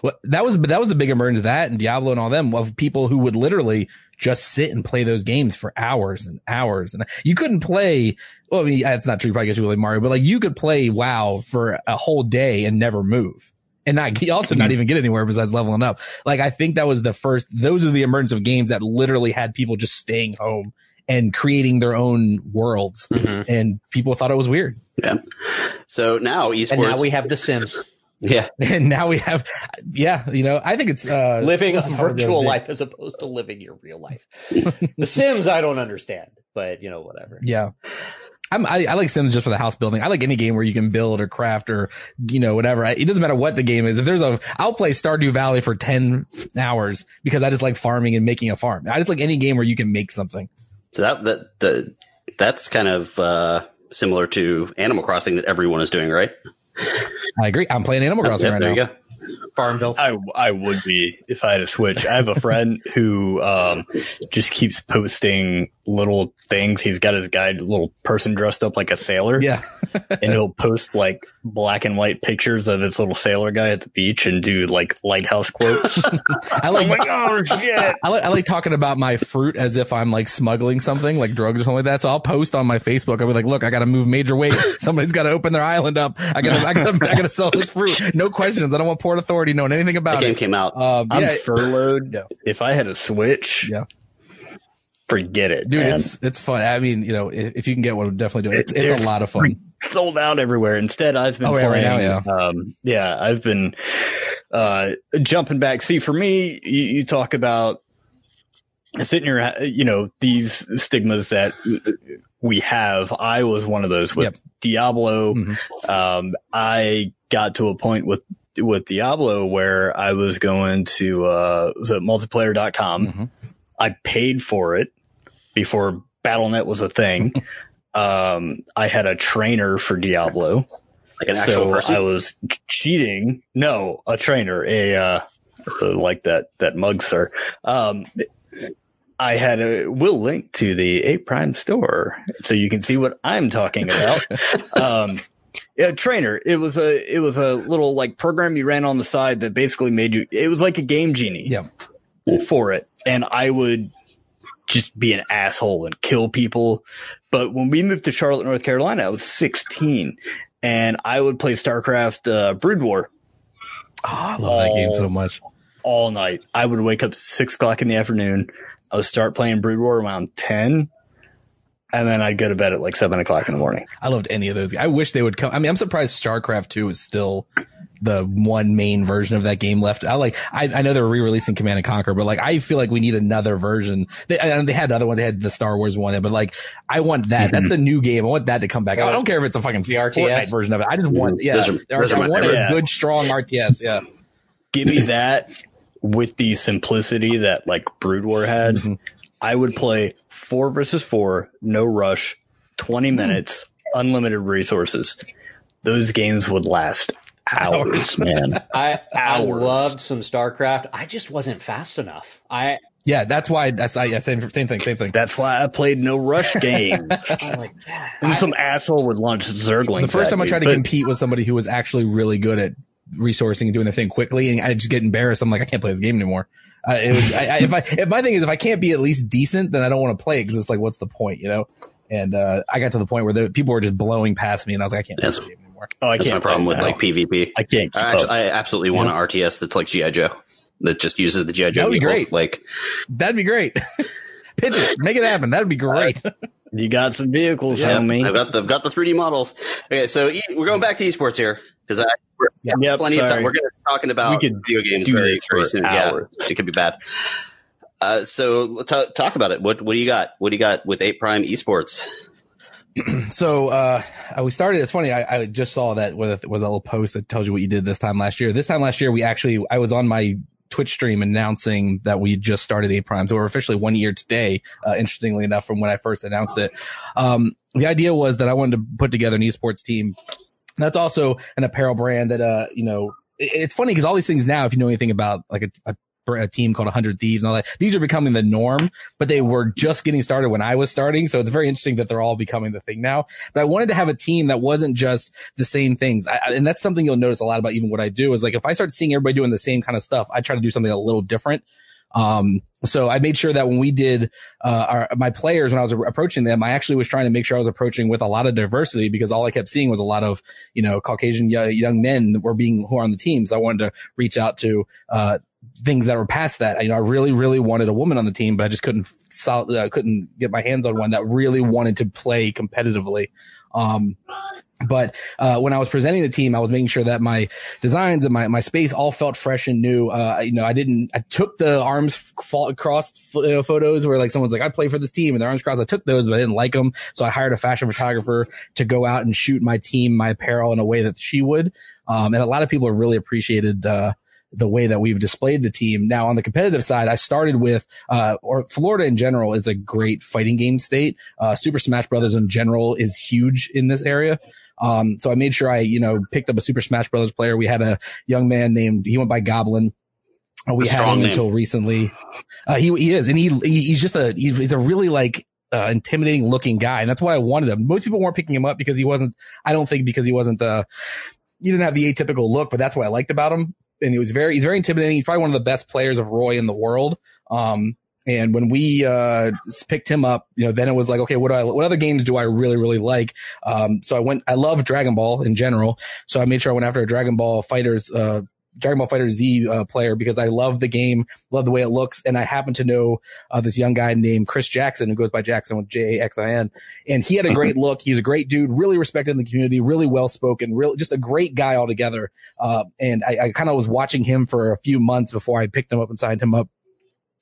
Well, that was but that was the big emergence of that and Diablo and all them of people who would literally just sit and play those games for hours and hours and you couldn't play. Well, I mean, that's not true. Probably guess you really Mario, but like you could play WoW for a whole day and never move. And not also not even get anywhere besides leveling up. Like I think that was the first. Those are the emergence of games that literally had people just staying home and creating their own worlds, Mhm. and people thought it was weird. Yeah. So now esports. And now we have The Sims, yeah. *laughs* And now we have, yeah, you know, I think it's uh, living a what's the part of the virtual life as opposed to living your real life. *laughs* the Sims, I don't understand, but you know, whatever. Yeah. I'm, I, I like Sims just for the house building. I like any game where you can build or craft or, you know, whatever. I, it doesn't matter what the game is. If there's a, I'll play Stardew Valley for 10 hours because I just like farming and making a farm. I just like any game where you can make something. So that that the, that's kind of uh, similar to Animal Crossing that everyone is doing, right? I agree. I'm playing Animal Crossing Yep, right there now. you go. Farmville. I I would be if I had a Switch. I have a friend who um, just keeps posting little things. He's got his guide, little person dressed up like a sailor, Yeah. *laughs* and he'll post like black and white pictures of his little sailor guy at the beach and do like lighthouse quotes. *laughs* I like, I'm like, oh shit! I like, I like talking about my fruit as if I'm like smuggling something like drugs or something like that. So I'll post on my Facebook. I'll be like, look, I got to move major weight. *laughs* Somebody's got to open their island up. I got to, I got to, I got to sell this fruit. No questions. I don't want Port Authority knowing anything about The about game it. came out. Um, I'm yeah, furloughed. Yeah. If I had a Switch, Yeah. Forget it, dude. man. It's it's fun. I mean, you know, if, if you can get one, definitely do it. It's, it's a lot of fun. *laughs* sold out everywhere. Instead, I've been Oh, yeah, right now, yeah. Um, yeah, I've been uh, jumping back. See, for me, you, you talk about sitting here, you know, these stigmas that we have. I was one of those with Yep. Diablo. Mhm. Um, I got to a point with with Diablo where I was going to uh, was it multiplayer.com. Mhm. I paid for it before BattleNet was a thing. *laughs* um, I had a trainer for Diablo, Like an actual so person. I was cheating. No, a trainer, a uh, uh, like that that mug, sir. Um, I had a will link to the Ape Prime store, so you can see what I'm talking about. *laughs* um, yeah, trainer. It was a it was a little like program you ran on the side that basically made you. It was like a game genie Yep. for it, and I would just be an asshole and kill people. But when we moved to Charlotte, North Carolina, I was 16, and I would play StarCraft uh, Brood War Oh, I love that game so much. all night. I would wake up at six o'clock in the afternoon. I would start playing Brood War around 10, and then I'd go to bed at like seven o'clock in the morning. I loved any of those. I wish they would come. I mean, I'm surprised StarCraft 2 is still the one main version of that game left. I like, I, I know they're re-releasing Command and Conquer, but like, I feel like we need another version. They, and they had the other one. They had the Star Wars one, but like, I want that. That's the new game. I want that to come back. I don't care if it's a fucking The RTS? Fortnite version of it. I just want, yeah, Those are- those I want favorite. a good, strong RTS. Yeah. Give me that with the simplicity that like Brood War had. Mhm. I would play four versus four, no rush, 20 hmm. minutes, unlimited resources. Those games would last hours, man. *laughs* I I Hours. loved some StarCraft. I just wasn't fast enough. I Yeah. That's why that's, I, yeah, same, same thing, same thing. That's why I played no rush *laughs* games. Like, And I- some asshole would launch Zerglings. the first at time I me, tried to but compete with somebody who was actually really good at resourcing and doing the thing quickly, and I just get embarrassed. I'm like, I can't play this game anymore. It was, I, I, if I, if my thing is, if I can't be at least decent, then I don't want to play it because it's like, what's the point, you know? And uh, I got to the point where the, people were just blowing past me, and I was like, I can't play That's- this game anymore. Oh, I That's can't my problem with now. like PvP. I can't. Keep I actually, up. I absolutely want an RTS that's like GI Joe that just uses the GI Joe. That'd be vehicles. great. Like That'd be great. *laughs* Pitch it, make it happen. That'd be great. *laughs* You got some vehicles yeah, on me. I've got the, I've got the 3D models. Okay, so e- we're going back to esports here because I we're, Yep, plenty of time. We're going to be talking about video games very, very for soon. hours. Yeah, it could be bad. Uh, so t- talk about it. What what do you got? What do you got with Ape Prime Esports? *clears throat* So uh we started. It's funny. I, I just saw that with with a little post that tells you what you did this time last year. This time last year, we actually I was on my Twitch stream announcing that we just started Ape Prime. So we're officially one year today. Uh, interestingly enough, from when I first announced it, um, the idea was that I wanted to put together an esports team. That's also an apparel brand that uh you know it- it's funny because all these things now, if you know anything about like a, a a team called 100 Thieves and all that. These are becoming the norm, but they were just getting started when I was starting. So it's very interesting that they're all becoming the thing now. But I wanted to have a team that wasn't just the same things. I, and that's something you'll notice a lot about even what I do is like if I start seeing everybody doing the same kind of stuff, I try to do something a little different. Um, so I made sure that when we did, uh, our, my players, when I was approaching them, I actually was trying to make sure I was approaching with a lot of diversity because all I kept seeing was a lot of, you know, Caucasian young men that were being, who are on the teams. I wanted to reach out to, uh, things that were past that. You know, I really, really wanted a woman on the team, but I just couldn't, sol- uh, couldn't get my hands on one that really wanted to play competitively. Um, but uh, when I was presenting the team, I was making sure that my designs and my, my space all felt fresh and new. Uh, you know, I didn't, I took the arms fall, crossed you know, photos where like someone's like, I play for this team and their arms crossed. I took those, but I didn't like them. So I hired a fashion photographer to go out and shoot my team, my apparel in a way that she would. Um, and a lot of people have really appreciated, uh, the way that we've displayed the team. Now on the competitive side, I started with, uh, or Florida in general is a great fighting game state. Uh, Super Smash Brothers in general is huge in this area. Um, so I made sure I, you know, picked up a Super Smash Brothers player. We had a young man named, he went by Goblin. Uh, We had him until recently. Uh, he, he is, and he, he he's just a, he's, he's a really like, uh, intimidating looking guy. And that's why I wanted him. Most people weren't picking him up because he wasn't, I don't think because he wasn't, uh, he didn't have the atypical look, but that's what I liked about him. And he was very, he's very intimidating. He's probably one of the best players of Roy in the world. Um, and when we uh, picked him up, you know, then it was like, okay, what do I, what other games do I really, really like? Um, so I went, I love Dragon Ball in general. So I made sure I went after a Dragon Ball FighterZ uh, Dragon Ball Fighter Z uh, player because I love the game, love the way it looks, and I happen to know uh, this young guy named Chris Jackson who goes by Jaxin with J A X I N, and he had a great look. He's a great dude, really respected in the community, really well spoken, real just a great guy altogether. Uh, and I, I kind of was watching him for a few months before I picked him up and signed him up.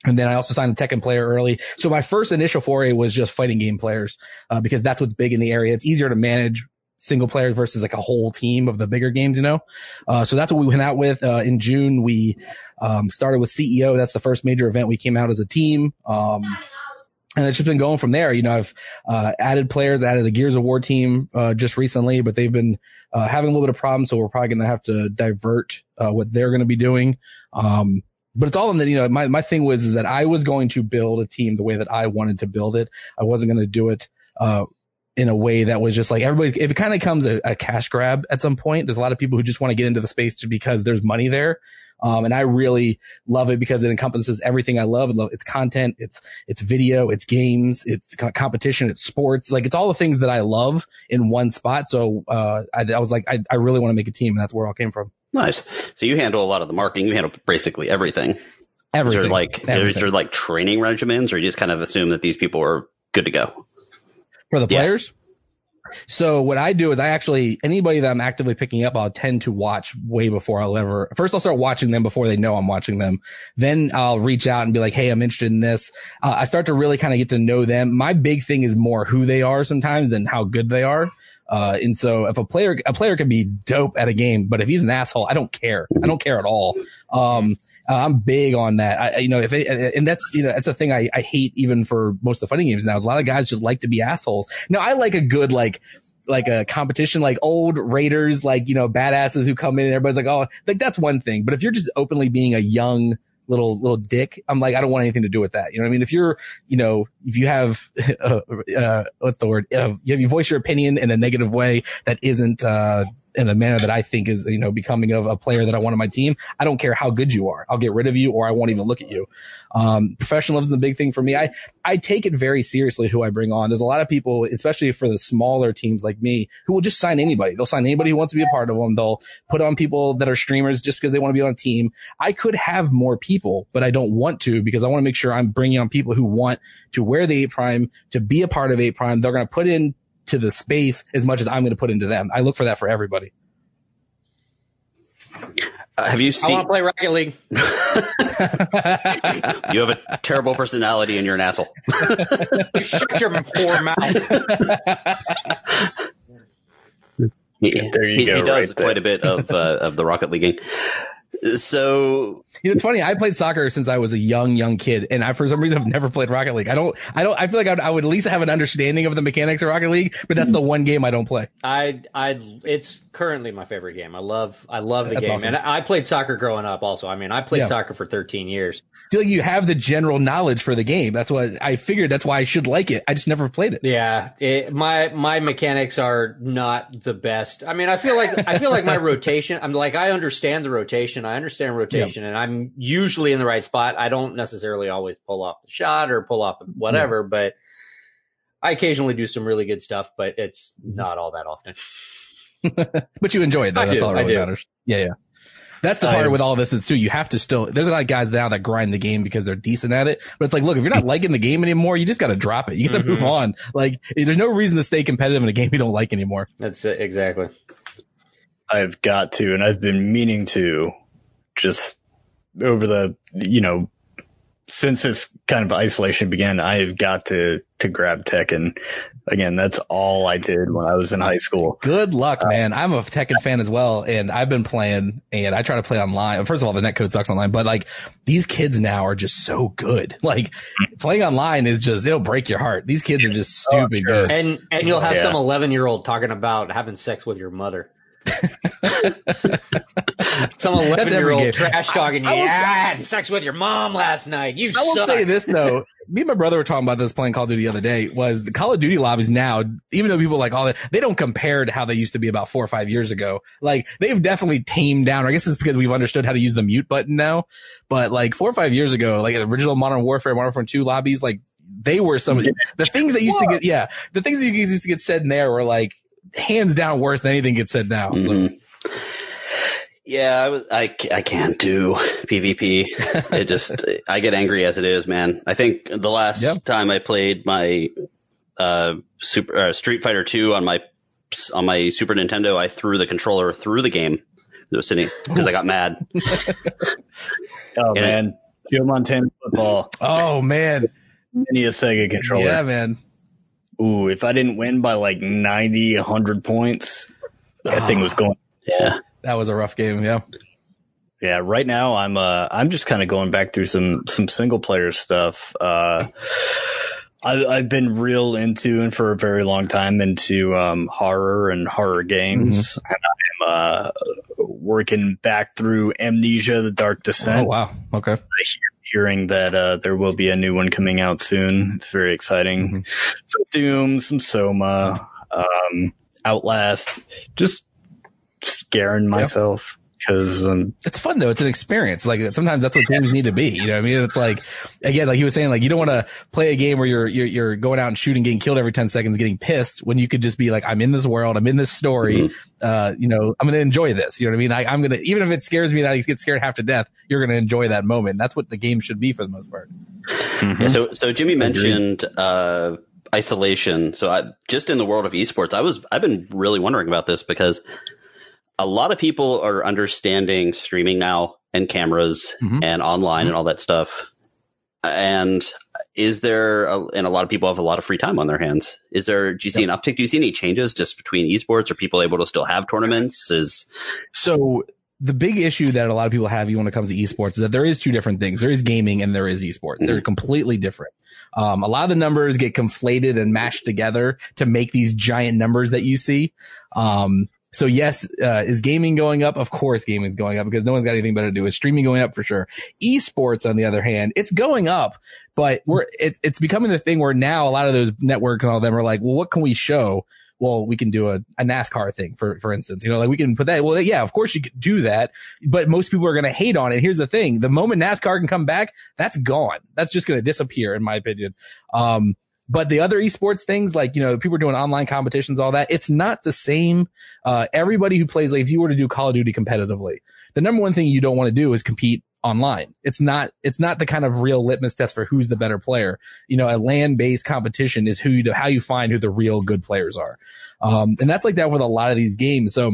And then I also signed a Tekken player early. So my first initial foray was just fighting game players, uh, because that's what's big in the area. It's easier to manage single players versus like a whole team of the bigger games, you know? Uh, so that's what we went out with. Uh, in June, we, um, started with CEO. That's the first major event we came out as a team. Um, and it's just been going from there. You know, I've uh, added players, added a Gears of War team uh, just recently, but they've been uh, having a little bit of problems, so we're probably going to have to divert uh, what they're going to be doing. Um, but it's all in the, you know, my, my thing was is that I was going to build a team the way that I wanted to build it. I wasn't going to do it uh, in a way that was just like everybody, it kind of comes a, a, cash grab at some point. There's a lot of people who just want to get into the space because there's money there. Um, and I really love it because it encompasses everything I love. It's content, it's, it's video, it's games, it's competition, it's sports. Like it's all the things that I love in one spot. So, uh, I, I was like, I, I really want to make a team and that's where it all came from. Nice. So you handle a lot of the marketing. You handle basically everything. Everything. Is there like, everything. is there like training regimens or you just kind of assume that these people are good to go? For the players? So what I do is I actually anybody that I'm actively picking up, I'll tend to watch way before I'll ever. First, I'll start watching them before they know I'm watching them. Then I'll reach out and be like, "Hey, I'm interested in this." Uh, I start to really kind of get to know them. My big thing is more who they are sometimes than how good they are. Uh, and so if a player, a player can be dope at a game, but if he's an asshole, I don't care. I don't care at all. Um, uh, I'm big on that. I, you know, if it, and that's, you know, that's a thing I, I hate even for most of the fighting games now is a lot of guys just like to be assholes. Now I like a good, like, like a competition, like old raiders, like, you know, badasses who come in and everybody's like, oh, like that's one thing. But if you're just openly being a young, little little dick. I'm like, I don't want anything to do with that. You know what I mean? If you're, you know, if you have, *laughs* uh, uh, what's the word? You have you voice your opinion in a negative way that isn't, uh, in a manner that I think is, you know, becoming of a player that I want on my team. I don't care how good you are. I'll get rid of you or I won't even look at you. Um, professionalism is a big thing for me. I, I take it very seriously who I bring on. There's a lot of people, especially for the smaller teams like me, who will just sign anybody. They'll sign anybody who wants to be a part of them. They'll put on people that are streamers just because they want to be on a team. I could have more people, but I don't want to because I want to make sure I'm bringing on people who want to wear the Ape Prime, to be a part of Ape Prime. They're going to put in to the space as much as I'm going to put into them. I look for that for everybody. Uh, have you seen? I want to play Rocket League. *laughs* *laughs* you have a terrible personality and you're an asshole. you shut your poor mouth. he, there you he, go. He does right quite there. a bit of uh, of the Rocket League. So you know, it's funny. I played soccer since I was a young, young kid, and I, for some reason, I've never played Rocket League. I don't, I don't, I feel like I'd, I would at least have an understanding of the mechanics of Rocket League, but that's the one game I don't play. I, I, it's currently my favorite game. I love, I love the that's game, awesome. and I played soccer growing up. Also, I mean, I played yeah. soccer for 13 years. I feel like you have the general knowledge for the game. That's what I figured. That's why I should like it. I just never played it. Yeah, it, my my mechanics are not the best. I mean, I feel like I feel like my *laughs* rotation. I'm like I understand the rotation. I understand rotation, yeah. and I'm usually in the right spot. I don't necessarily always pull off the shot or pull off whatever, yeah. but I occasionally do some really good stuff. But it's mm-hmm. not all that often. *laughs* but you enjoy it though. I That's do, all that really matters. Yeah, yeah. That's the part with all this is too. You have to still. There's a lot of guys now that grind the game because they're decent at it. But it's like, look, if you're not *laughs* liking the game anymore, you just got to drop it. You got to mm-hmm. move on. Like, there's no reason to stay competitive in a game you don't like anymore. That's it exactly. I've got to, and I've been meaning to, just over the you know since this kind of isolation began, I have got to to grab Tekken again, that's all I did when I was in high school. Good luck, uh, man. I'm a Tekken fan as well, and I've been playing, and I try to play online. First of all, the netcode sucks online, but like these kids now are just so good. *laughs* Like playing online is just it'll break your heart. These kids are just oh, stupid oh, sure. good. And and you'll have yeah. some 11 year old talking about having sex with your mother. *laughs* Some eleven year old trash talking you. I, I had sex with your mom last night. You. I will say this though. *laughs* Me and my brother were talking about this playing Call of Duty the other day. Was the Call of Duty lobbies now? Even though people like all that, they don't compare to how they used to be about four or five years ago. Like they've definitely tamed down. I guess it's because we've understood how to use the mute button now. But like four or five years ago, like original Modern Warfare, Modern Warfare Two lobbies, like they were some the things that used to get yeah the things that you used to get said in there were like hands down worse than anything gets said now. Mm-hmm. Yeah, I was. I, I can't do PvP. it just *laughs* I get angry as it is, man. I think the last yep. time I played my uh, Super uh, Street Fighter Two on my on my Super Nintendo, I threw the controller through the game that was sitting because I got mad. *laughs* oh and man, Joe Montana football. Oh man, many a Sega controller. Yeah, man. Ooh, if I didn't win by like 90, 100 points, that oh. thing was going. Yeah that was a rough game. Yeah. Yeah, right now I'm uh I'm just kind of going back through some some single player stuff. Uh I I've been real into and for a very long time into um horror and horror games. Mm-hmm. And I'm uh working back through Amnesia the Dark Descent. Oh wow. Okay. Hearing that uh there will be a new one coming out soon. It's very exciting. Mm-hmm. Some Doom, some Soma, um Outlast, just scaring myself because um, it's fun though. It's an experience. Like sometimes that's what games need to be. You know, what I mean, it's like again, like he was saying, like you don't want to play a game where you're, you're you're going out and shooting, getting killed every ten seconds, getting pissed. When you could just be like, I'm in this world, I'm in this story. Mm-hmm. Uh, you know, I'm gonna enjoy this. You know what I mean? I, am gonna even if it scares me that I get scared half to death, you're gonna enjoy that moment. That's what the game should be for the most part. Mm-hmm. Yeah, so so Jimmy mentioned. Uh, isolation so I, just in the world of esports i was i've been really wondering about this because a lot of people are understanding streaming now and cameras mm-hmm. and online mm-hmm. and all that stuff. And is there, a, and a lot of people have a lot of free time on their hands. Is there, do you see an uptick? Do you see any changes just between esports? Are people able to still have tournaments? Is so the big issue that a lot of people have when it comes to esports is that there is two different things. There is gaming and there is esports. Mm-hmm. They're completely different. Um, a lot of the numbers get conflated and mashed together to make these giant numbers that you see. Um, so yes, uh, is gaming going up? Of course, gaming is going up because no one's got anything better to do. Is streaming going up for sure? Esports, on the other hand, it's going up, but we're it, it's becoming the thing where now a lot of those networks and all of them are like, well, what can we show? Well, we can do a, a NASCAR thing, for for instance. You know, like we can put that. Well, yeah, of course you could do that, but most people are going to hate on it. Here's the thing: the moment NASCAR can come back, that's gone. That's just going to disappear, in my opinion. Um, but the other esports things, like, you know, people are doing online competitions, all that, it's not the same. Uh, everybody who plays, like, if you were to do Call of Duty competitively, the number one thing you don't want to do is compete online. It's not, it's not the kind of real litmus test for who's the better player. You know, a land based competition is who you, how you find who the real good players are. Um, and that's like that with a lot of these games. So,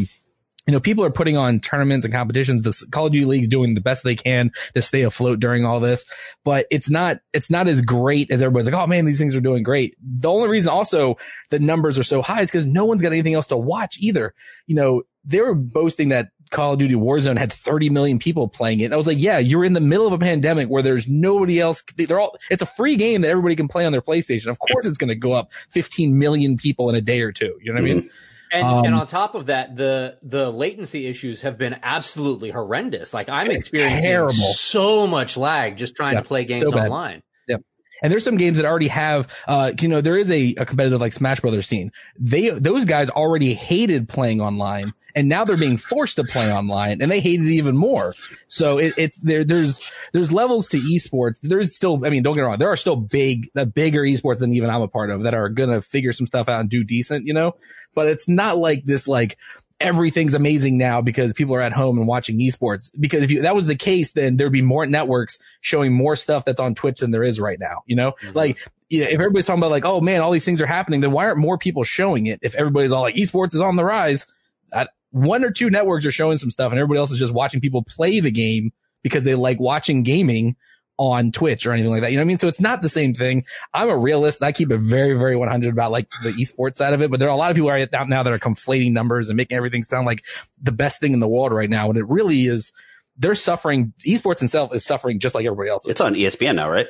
you know, people are putting on tournaments and competitions. The Call of Duty League's doing the best they can to stay afloat during all this, but it's not, it's not as great as everybody's like, oh man, these things are doing great. The only reason also the numbers are so high is because no one's got anything else to watch either. You know, they were boasting that Call of Duty Warzone had 30 million people playing it. And I was like, yeah, you're in the middle of a pandemic where there's nobody else. They're all, it's a free game that everybody can play on their PlayStation. Of course it's going to go up 15 million people in a day or two. You know what mm-hmm. I mean? And, um, and on top of that, the the latency issues have been absolutely horrendous. Like I'm experiencing terrible. so much lag just trying yeah, to play games so online. Yep. And there's some games that already have, uh, you know, there is a, a competitive like Smash Brothers scene. They, those guys already hated playing online and now they're being forced to play online and they hate it even more. So it, it's there, there's, there's levels to esports. There's still, I mean, don't get me wrong. There are still big, the bigger esports than even I'm a part of that are going to figure some stuff out and do decent, you know, but it's not like this, like, everything's amazing now because people are at home and watching esports. Because if you, that was the case, then there'd be more networks showing more stuff that's on Twitch than there is right now. You know, mm-hmm. like you know, if everybody's talking about like, oh man, all these things are happening, then why aren't more people showing it? If everybody's all like, esports is on the rise, I, one or two networks are showing some stuff and everybody else is just watching people play the game because they like watching gaming on Twitch or anything like that. You know what I mean? So it's not the same thing. I'm a realist. I keep it very, very 100 about like the esports side of it, but there are a lot of people right now that are conflating numbers and making everything sound like the best thing in the world right now. And it really is, they're suffering. Esports itself is suffering just like everybody else. It's on ESPN now, right?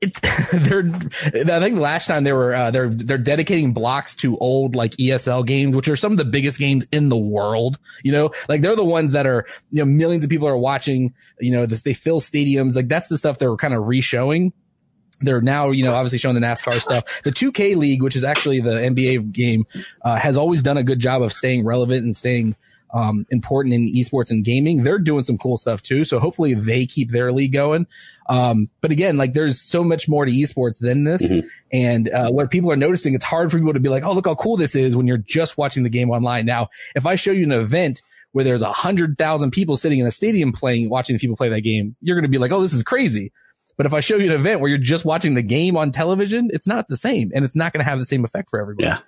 It, *laughs* they're, I think last time they were, uh, they're, they're dedicating blocks to old like ESL games, which are some of the biggest games in the world. You know, like they're the ones that are, you know, millions of people are watching, you know, this, they fill stadiums. Like that's the stuff they're kind of re-showing. They're now, you know, obviously showing the NASCAR stuff. The 2K League, which is actually the NBA game, uh, has always done a good job of staying relevant and staying, um, important in esports and gaming. They're doing some cool stuff too. So hopefully they keep their league going. Um, but again, like there's so much more to esports than this. Mm-hmm. And, uh, what people are noticing, it's hard for people to be like, Oh, look how cool this is when you're just watching the game online. Now, if I show you an event where there's a hundred thousand people sitting in a stadium playing, watching the people play that game, you're going to be like, oh, this is crazy. But if I show you an event where you're just watching the game on television, it's not the same and it's not going to have the same effect for everybody. Yeah.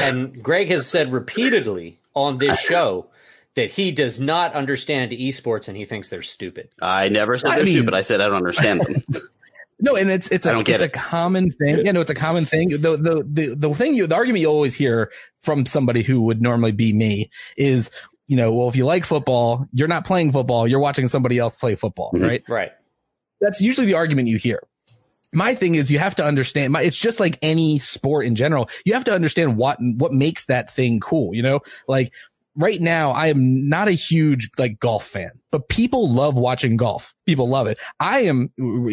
And Greg has said repeatedly on this show that he does not understand esports and he thinks they're stupid. I never said I they're mean- stupid. I said I don't understand them. *laughs* No, and it's it's I a don't get it's a common thing. Yeah, no, it's a common thing. The the the the thing you the argument you always hear from somebody who would normally be me is, you know, well, if you like football, you're not playing football, you're watching somebody else play football, Mhm. right? Right. That's usually the argument you hear. My thing is you have to understand my, it's just like any sport in general. You have to understand what what makes that thing cool, you know? Like right now I am not a huge like golf fan, but people love watching golf. People love it. I am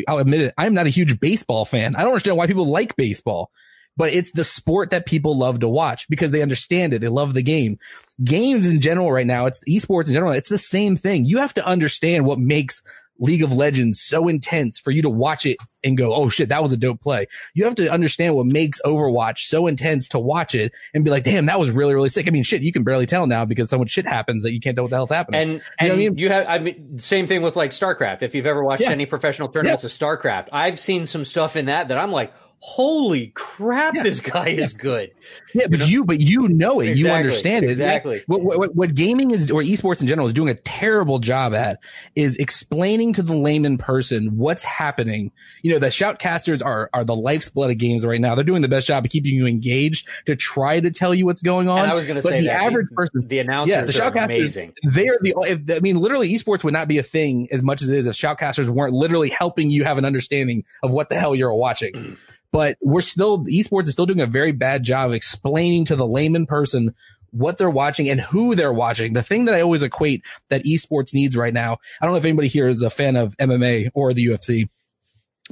I'll admit it, I am not a huge baseball fan. I don't understand why people like baseball. But it's the sport that people love to watch because they understand it. They love the game. Games in general right now, it's esports in general, it's the same thing. You have to understand what makes League of Legends so intense for you to watch it and go, oh shit, that was a dope play. You have to understand what makes Overwatch so intense to watch it and be like, damn, that was really, really sick. I mean, shit, you can barely tell now because so much shit happens that you can't tell what the hell's happening. And You know and I mean? you have I mean same thing with like StarCraft. If you've ever watched Yeah. any professional tournaments of StarCraft, I've seen some stuff in that that I'm like, holy crap, Yeah. this guy is good. Yeah, but you, but you know it. You understand it. exactly. What, what, what gaming is, or esports in general is doing a terrible job at is explaining to the layman person what's happening. You know, the shoutcasters are, are the lifeblood of games right now. They're doing the best job of keeping you engaged to try to tell you what's going on. And I was going to but say the that average the, person, the announcers yeah, the are shoutcasters, amazing. they're the, if, I mean, literally esports would not be a thing as much as it is if shoutcasters weren't literally helping you have an understanding of what the hell you're watching. *clears throat* But we're still, esports is still doing a very bad job explaining to the layman person what they're watching and who they're watching. The thing that I always equate that esports needs right now. I don't know if anybody here is a fan of MMA or the UFC.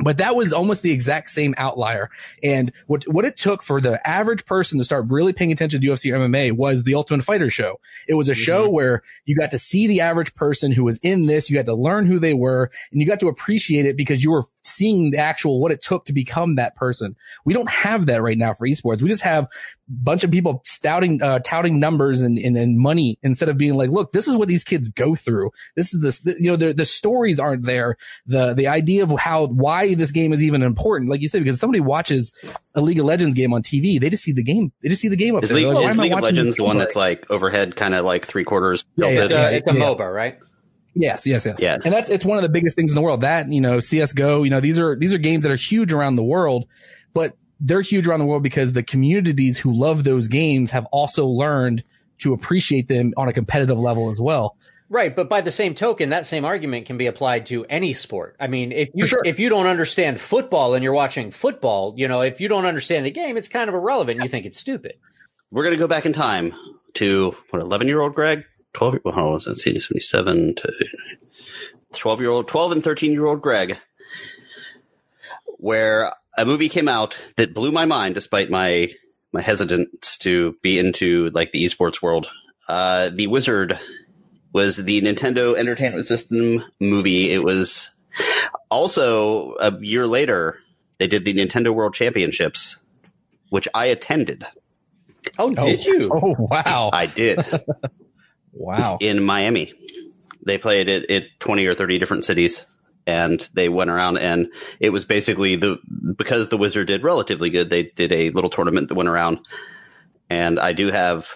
But that was almost the exact same outlier. And what, what it took for the average person to start really paying attention to UFC or MMA was the Ultimate Fighter show. It was a show mm-hmm. where you got to see the average person who was in this. You got to learn who they were and you got to appreciate it because you were seeing the actual what it took to become that person. We don't have that right now for esports. We just have a bunch of people stouting, uh, touting numbers and, and, and money instead of being like, look, this is what these kids go through. This is this, th- you know, the, the stories aren't there. The, the idea of how, why this game is even important. Like you said, because somebody watches a League of Legends game on TV, they just see the game. They just see the game up Is there. League, like, is League of Legends this the one that's like overhead, kind of like three quarters? Yeah, yeah, It's a, it's a yeah. MOBA, right? Yes, yes, yes. Yeah. And that's, it's one of the biggest things in the world. That, you know, CSGO, you know, these are, these are games that are huge around the world, but they're huge around the world because the communities who love those games have also learned to appreciate them on a competitive level as well. Right, but by the same token, that same argument can be applied to any sport. I mean, if you sure. if you don't understand football and you're watching football, you know, if you don't understand the game, it's kind of irrelevant. You think it's stupid. We're going to go back in time to what, 11 year old Greg? 12, well, hold on, let's see, 77 to 12 year old, 12 and 13 year old Greg, where a movie came out that blew my mind despite my, my hesitance to be into like the esports world. Uh, The Wizard was the Nintendo Entertainment System movie. It was also a year later, they did the Nintendo World Championships, which I attended. Oh, did you? Oh, wow. I did. *laughs* wow. in Miami. They played it at 20 or 30 different cities and they went around and it was basically the because the wizard did relatively good they did a little tournament that went around and i do have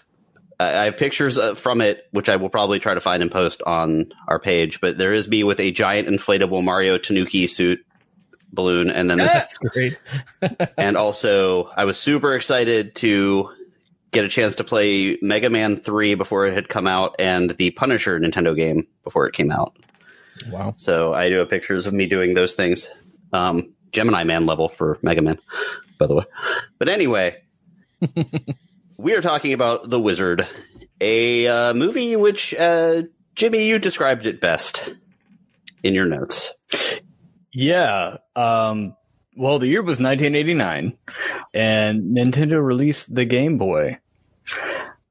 i have pictures uh, from it which i will probably try to find and post on our page but there is me with a giant inflatable mario tanuki suit balloon and then That's great. *laughs* and also I was super excited to get a chance to play Mega Man 3 before it had come out and the Punisher Nintendo game before it came out. Wow. So I do have pictures of me doing those things. Um, Gemini Man level for Mega Man, by the way. But anyway, *laughs* we are talking about The Wizard, a uh, movie which, uh, Jimmy, you described it best in your notes. Yeah. Um, well, the year was 1989, and Nintendo released the Game Boy,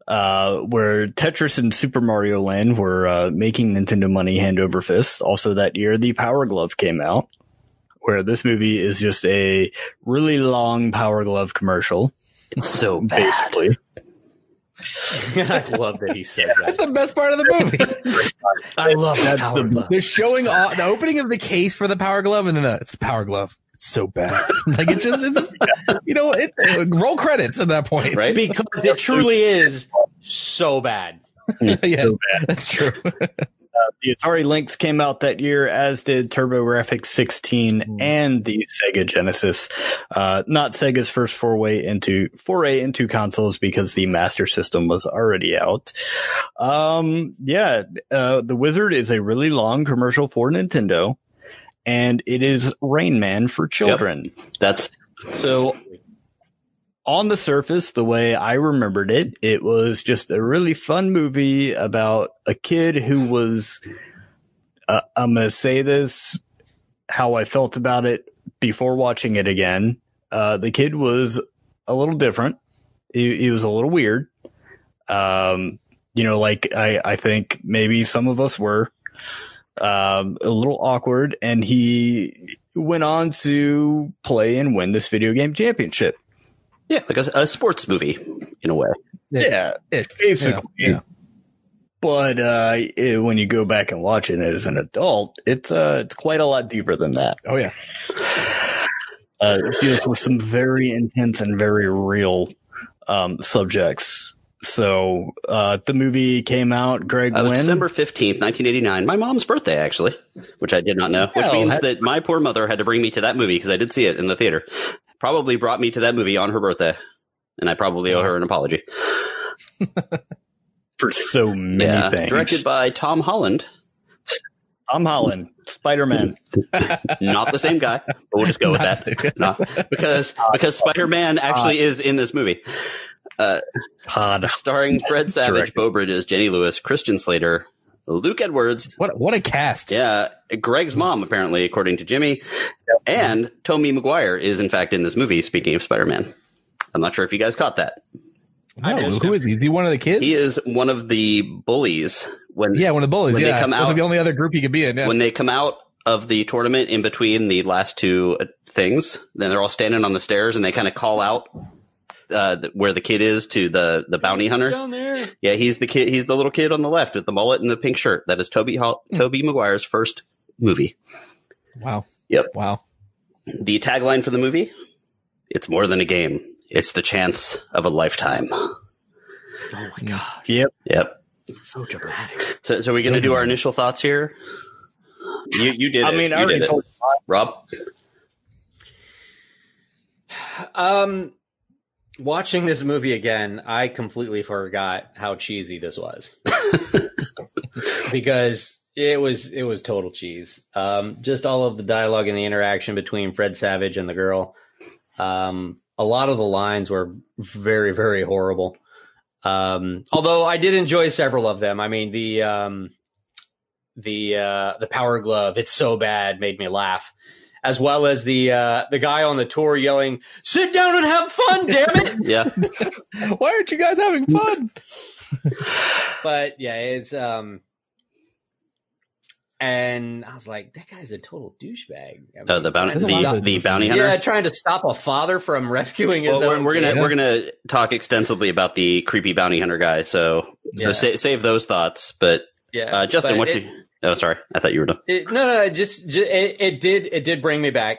uh, where Tetris and Super Mario Land were uh, making Nintendo money hand over fist. Also, that year, the Power Glove came out, where this movie is just a really long Power Glove commercial, It's so bad. basically. *laughs* I love that he says that. That's the best part of the movie. *laughs* I love that. Power the- Glove. They're showing off the opening of the case for the power glove, and then the, it's the power glove. It's so bad. *laughs* like it's just, it's you know, it, roll credits at that point, Right? because it truly is so bad. yeah, *laughs* that's true. The Atari Lynx came out that year, as did TurboGrafx 16 Mm. and the Sega Genesis. Uh, not Sega's first foray into foray into consoles because the Master System was already out. Um, yeah, uh, the Wizard is a really long commercial for Nintendo, and it is Rain Man for children. That's So on the surface, the way I remembered it, it was just a really fun movie about a kid who was, uh, I'm going to say this, how I felt about it before watching it again. Uh, the kid was a little different. He, he was a little weird. Um, you know, like I, I think maybe some of us were, um, a little awkward and he went on to play and win this video game championship. yeah, like a, a sports movie in a way. Yeah, Ish. basically. Yeah, yeah. But uh, it- when you go back and watch it as an adult, it's uh, it's quite a lot deeper than that. Oh yeah. Uh, it deals with some very intense and very real um, subjects. So uh, the movie came out. Greg, Uh, it was when? December 15th, 1989. My mom's birthday, actually, which I did not know, which Well, means that- that my poor mother had to bring me to that movie because I did see it in the theater. Probably brought me to that movie on her birthday. And I probably owe her an apology. *laughs* for so many yeah. things. Directed by Tom Holland. Tom Holland, Spider Man. *laughs* Not the same guy, but we'll just go with that. same No, because because Spider Man actually is in this movie. Todd. *laughs* Starring Fred Savage, Beau Bridges, Jenny Lewis, Christian Slater, Luke Edwards, What what a cast. Yeah, Greg's mom, apparently, according to Jimmy, and Tommy Maguire is in fact in this movie. Speaking of Spider-Man, I'm not sure if you guys caught that. No, I just- who is he? Is he one of the kids? He is one of the bullies when Yeah, one of the bullies. When they yeah, come out- like the only other group he could be in. Yeah. when they come out of the tournament in between the last two uh, things. Then they're all standing on the stairs and they kind of call out uh, where the kid is to the the bounty hunter. Down there. Yeah, he's the kid. He's the little kid on the left with the mullet and the pink shirt. That is Toby Hall- Tobey Maguire's first movie. wow. Yep. Wow. The tagline for the movie: "It's more than a game. It's the chance of a lifetime." Oh my gosh. Yep. Yep. So dramatic. So, so are we So going to do our initial thoughts here? You, you did. I it. mean, I You already did it. told you. Rob. Um, watching this movie again, I completely forgot how cheesy this was *laughs* because it was it was total cheese. Um, just all of the dialogue and the interaction between Fred Savage and the girl. Um, a lot of the lines were very very horrible. Um, although I did enjoy several of them. I mean the um, the uh, the Power Glove. It's so bad made me laugh. As well as the uh, the guy on the tour yelling, "Sit down and have fun, damn it!" *laughs* Yeah. *laughs* Why aren't you guys having fun? *laughs* but yeah, it's um, and I was like, that guy's a total douchebag. I Uh, mean, the bounty, trying to There's a lot the, stop- the bounty hunter. yeah, trying to stop a father from rescuing his Well, we're, own. we're gonna kid. we're gonna talk extensively about the creepy bounty hunter guy. So so Yeah. sa- save those thoughts. But yeah, uh, Justin, but what? it, did, oh, sorry, I thought you were done. it- no, no, just, just it, it did it did bring me back.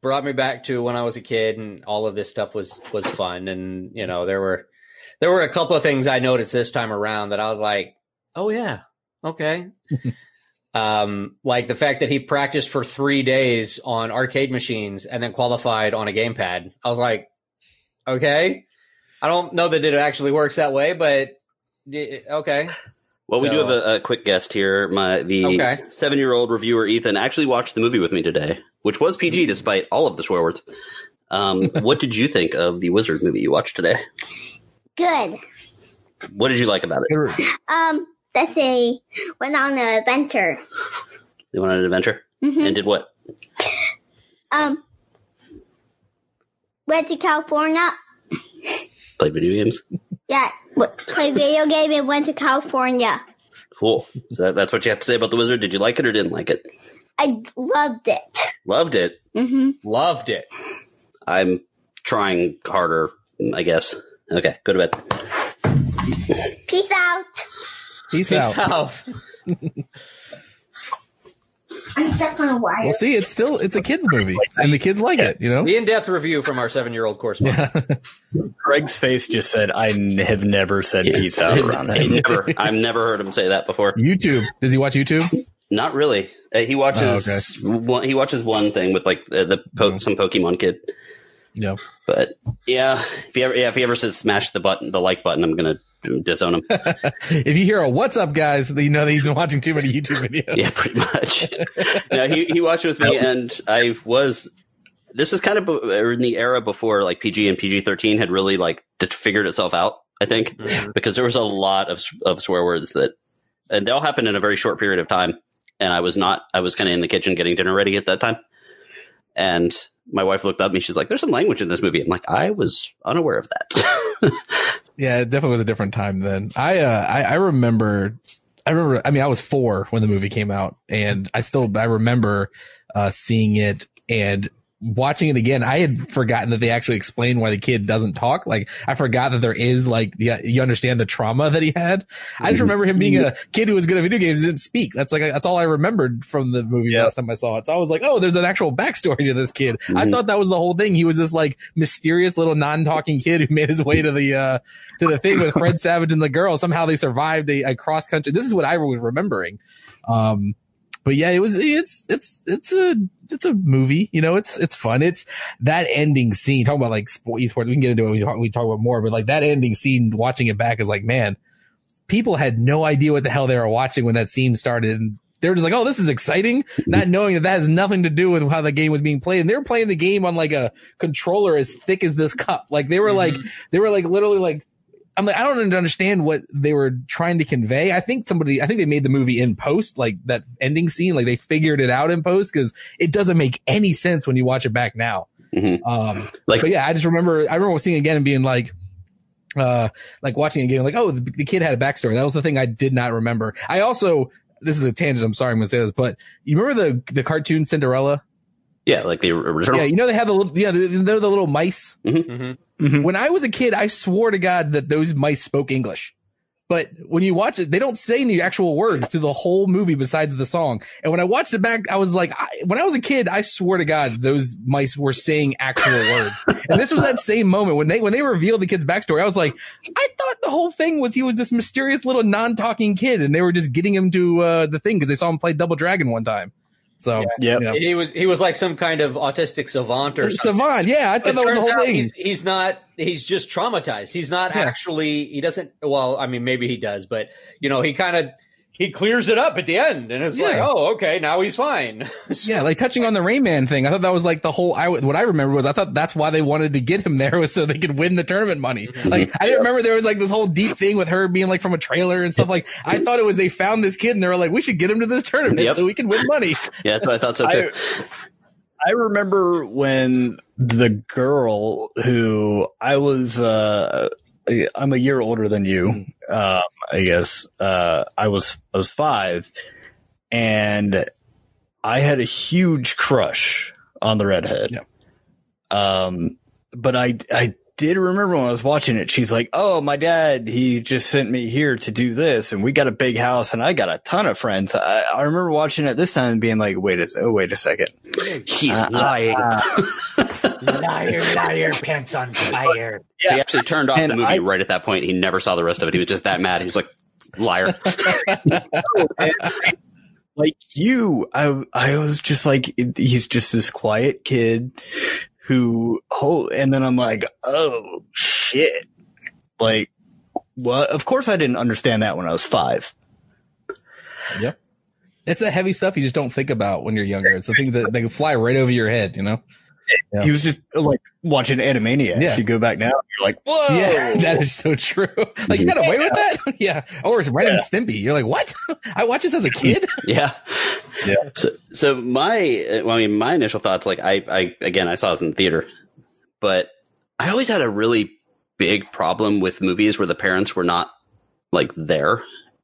Brought me back to when I was a kid, and all of this stuff was was fun. And you know, there were there were a couple of things I noticed this time around that I was like, oh yeah, okay. *laughs* um, like the fact that he practiced for three days on arcade machines and then qualified on a gamepad. I was like, okay. I don't know that it actually works that way, but okay. Well, we do have a, a quick guest here. My the Okay. seven year old reviewer Ethan actually watched the movie with me today, which was PG despite all of the swear words. Um, *laughs* what did you think of the Wizard movie you watched today? Good. What did you like about it? Um, that they went on an adventure. They went on an adventure Mhm. and did what? Um, went to California. Play video games. Yeah, w- play video game and went to California. Cool. So that's what you have to say about the Wizard. Did you like it or didn't like it? I loved it. Loved it. Mm-hmm. Loved it. I'm trying harder, I guess. Okay, go to bed. Peace out. Peace, Peace out. out. *laughs* I'm stuck on a wire. Well, see, it's still it's a kids movie, and the kids like it. You know. The in-depth review from our seven-year-old correspondent. *laughs* Greg's face just said, "I n- have never said peace out around I him." never, I've never heard him say that before. YouTube. Does he watch YouTube? Not really. Uh, he watches one. He watches one thing with like the, the po- some Pokemon kid. Yeah. But yeah, if he ever, yeah, if he ever says smash the button, the like button, I'm gonna disown him. *laughs* If you hear a "What's up, guys," you know that he's been watching too many YouTube videos. yeah, pretty much. *laughs* no, he he watched with me, and I was. This is kind of in the era before like PG and PG thirteen had really like figured itself out. I think Mhm. because there was a lot of of swear words that, and they all happened in a very short period of time. And I was not. I was kind of in the kitchen getting dinner ready at that time, and my wife looked up at me. She's like, "There's some language in this movie." I'm like, I was unaware of that. *laughs* Yeah, it definitely was a different time then. I uh I, I remember I remember I mean I was four when the movie came out and I still I remember uh seeing it and watching it again, I had forgotten that they actually explained why the kid doesn't talk. Like I forgot that there is like you understand the trauma that he had. I just remember him being a kid who was good at video games and didn't speak. That's like that's all I remembered from the movie Yeah. last time I saw it. So I was like, oh, there's an actual backstory to this kid. I Mhm. thought that was the whole thing. He was this like mysterious little non-talking kid who *laughs* made his way to the uh to the thing with Fred Savage and the girl. Somehow they survived a, a cross country. This is what I was remembering. Um, but yeah, it was, it's, it's, it's a, it's a movie, you know, it's, it's fun. It's that ending scene, talking about like sport, esports. We can get into it. We talk, we talk about more, but like that ending scene, watching it back is like, man, people had no idea what the hell they were watching when that scene started. And they were just like, oh, this is exciting, not knowing that that has nothing to do with how the game was being played. And they were playing the game on like a controller as thick as this cup. Like they were like, mm-hmm. they were like literally like, I'm like, I don't understand what they were trying to convey. I think somebody, I think they made the movie in post, like that ending scene, like they figured it out in post because it doesn't make any sense when you watch it back now. Mhm. Um, Like, but yeah, I just remember, I remember seeing it again and being like, uh, like watching it again, like, oh, the, the kid had a backstory. That was the thing I did not remember. I also, this is a tangent. I'm sorry I'm going to say this, but you remember the, the cartoon Cinderella? yeah, like the original. Yeah. You know, they have the little, yeah, they're the little mice. Mhm. When I was a kid, I swore to God that those mice spoke English. But when you watch it, they don't say any actual words through the whole movie besides the song. And when I watched it back, I was like, I, when I was a kid, I swore to God those mice were saying actual words. And this was that same moment when they when they revealed the kid's backstory. I was like, I thought the whole thing was he was this mysterious little non-talking kid, and they were just getting him to uh, the thing because they saw him play Double Dragon one time. So Yep. Yeah. He was he was like some kind of autistic savant or something. Savant, yeah, I But thought that was the whole thing. He's, he's not. He's just traumatized. He's not Yeah. actually. He doesn't. Well, I mean, maybe he does, but you know, he kind of he clears it up at the end, and it's like, oh, okay, now he's fine. *laughs* Yeah, like touching on the Rain Man thing. I thought that was like the whole. I what I remember was I thought that's why they wanted to get him there *laughs* was so they could win the tournament money. Like I didn't remember there was like this whole deep thing with her being like from a trailer and stuff. Like I thought it was they found this kid and they were like, we should get him to this tournament Yep. so we can win money. *laughs* yeah, that's what I thought so too. I remember when the girl who I was, uh, I'm a year older than you, um, I guess, uh, I was, I was five and I had a huge crush on the redhead. Yep. Um, but I, I did remember when I was watching it, she's like, Oh, my dad, he just sent me here to do this and we got a big house and I got a ton of friends. I, I remember watching it this time and being like, wait a, oh, wait a second. She's Uh, lying. liar, liar, pants on fire. So he actually turned off And the movie I- right at that point. He never saw the rest of it. He was just that mad. He was like, liar. *laughs* like you, I I was just like he's just this quiet kid who oh, and then I'm like oh shit, like what? Of course I didn't understand that when I was five. Yep. It's the heavy stuff you just don't think about when you're younger. It's the thing that they can fly right over your head, you know? Yeah. He was just like watching Animaniacs. Yeah. You go back now, you're like whoa, Yeah, *laughs* that is so true. Like you got away with that? *laughs* yeah. Or it's Ren and Stimpy. You're like, what? *laughs* I watched this as a kid. yeah. Yeah. So, so my, uh, well, I mean, my initial thoughts, like I, I, again, I saw this in the theater, but I always had a really big problem with movies where the parents were not like there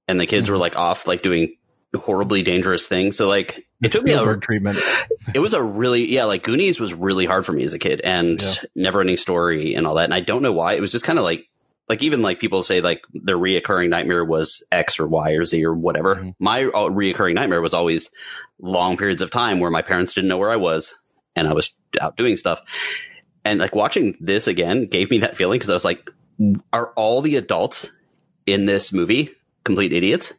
and the kids were like off, like doing horribly dangerous thing. So like, it took me a, treatment. *laughs* it was a really yeah like goonies was really hard for me as a kid and Yeah. never ending story and all that and i don't know why it was just kind of like like even like people say like their reoccurring nightmare was X or Y or Z or whatever. Mhm. My uh, reoccurring nightmare was always long periods of time where my parents didn't know where I was and I was out doing stuff. And like watching this again gave me that feeling because I was like, are all the adults in this movie complete idiots?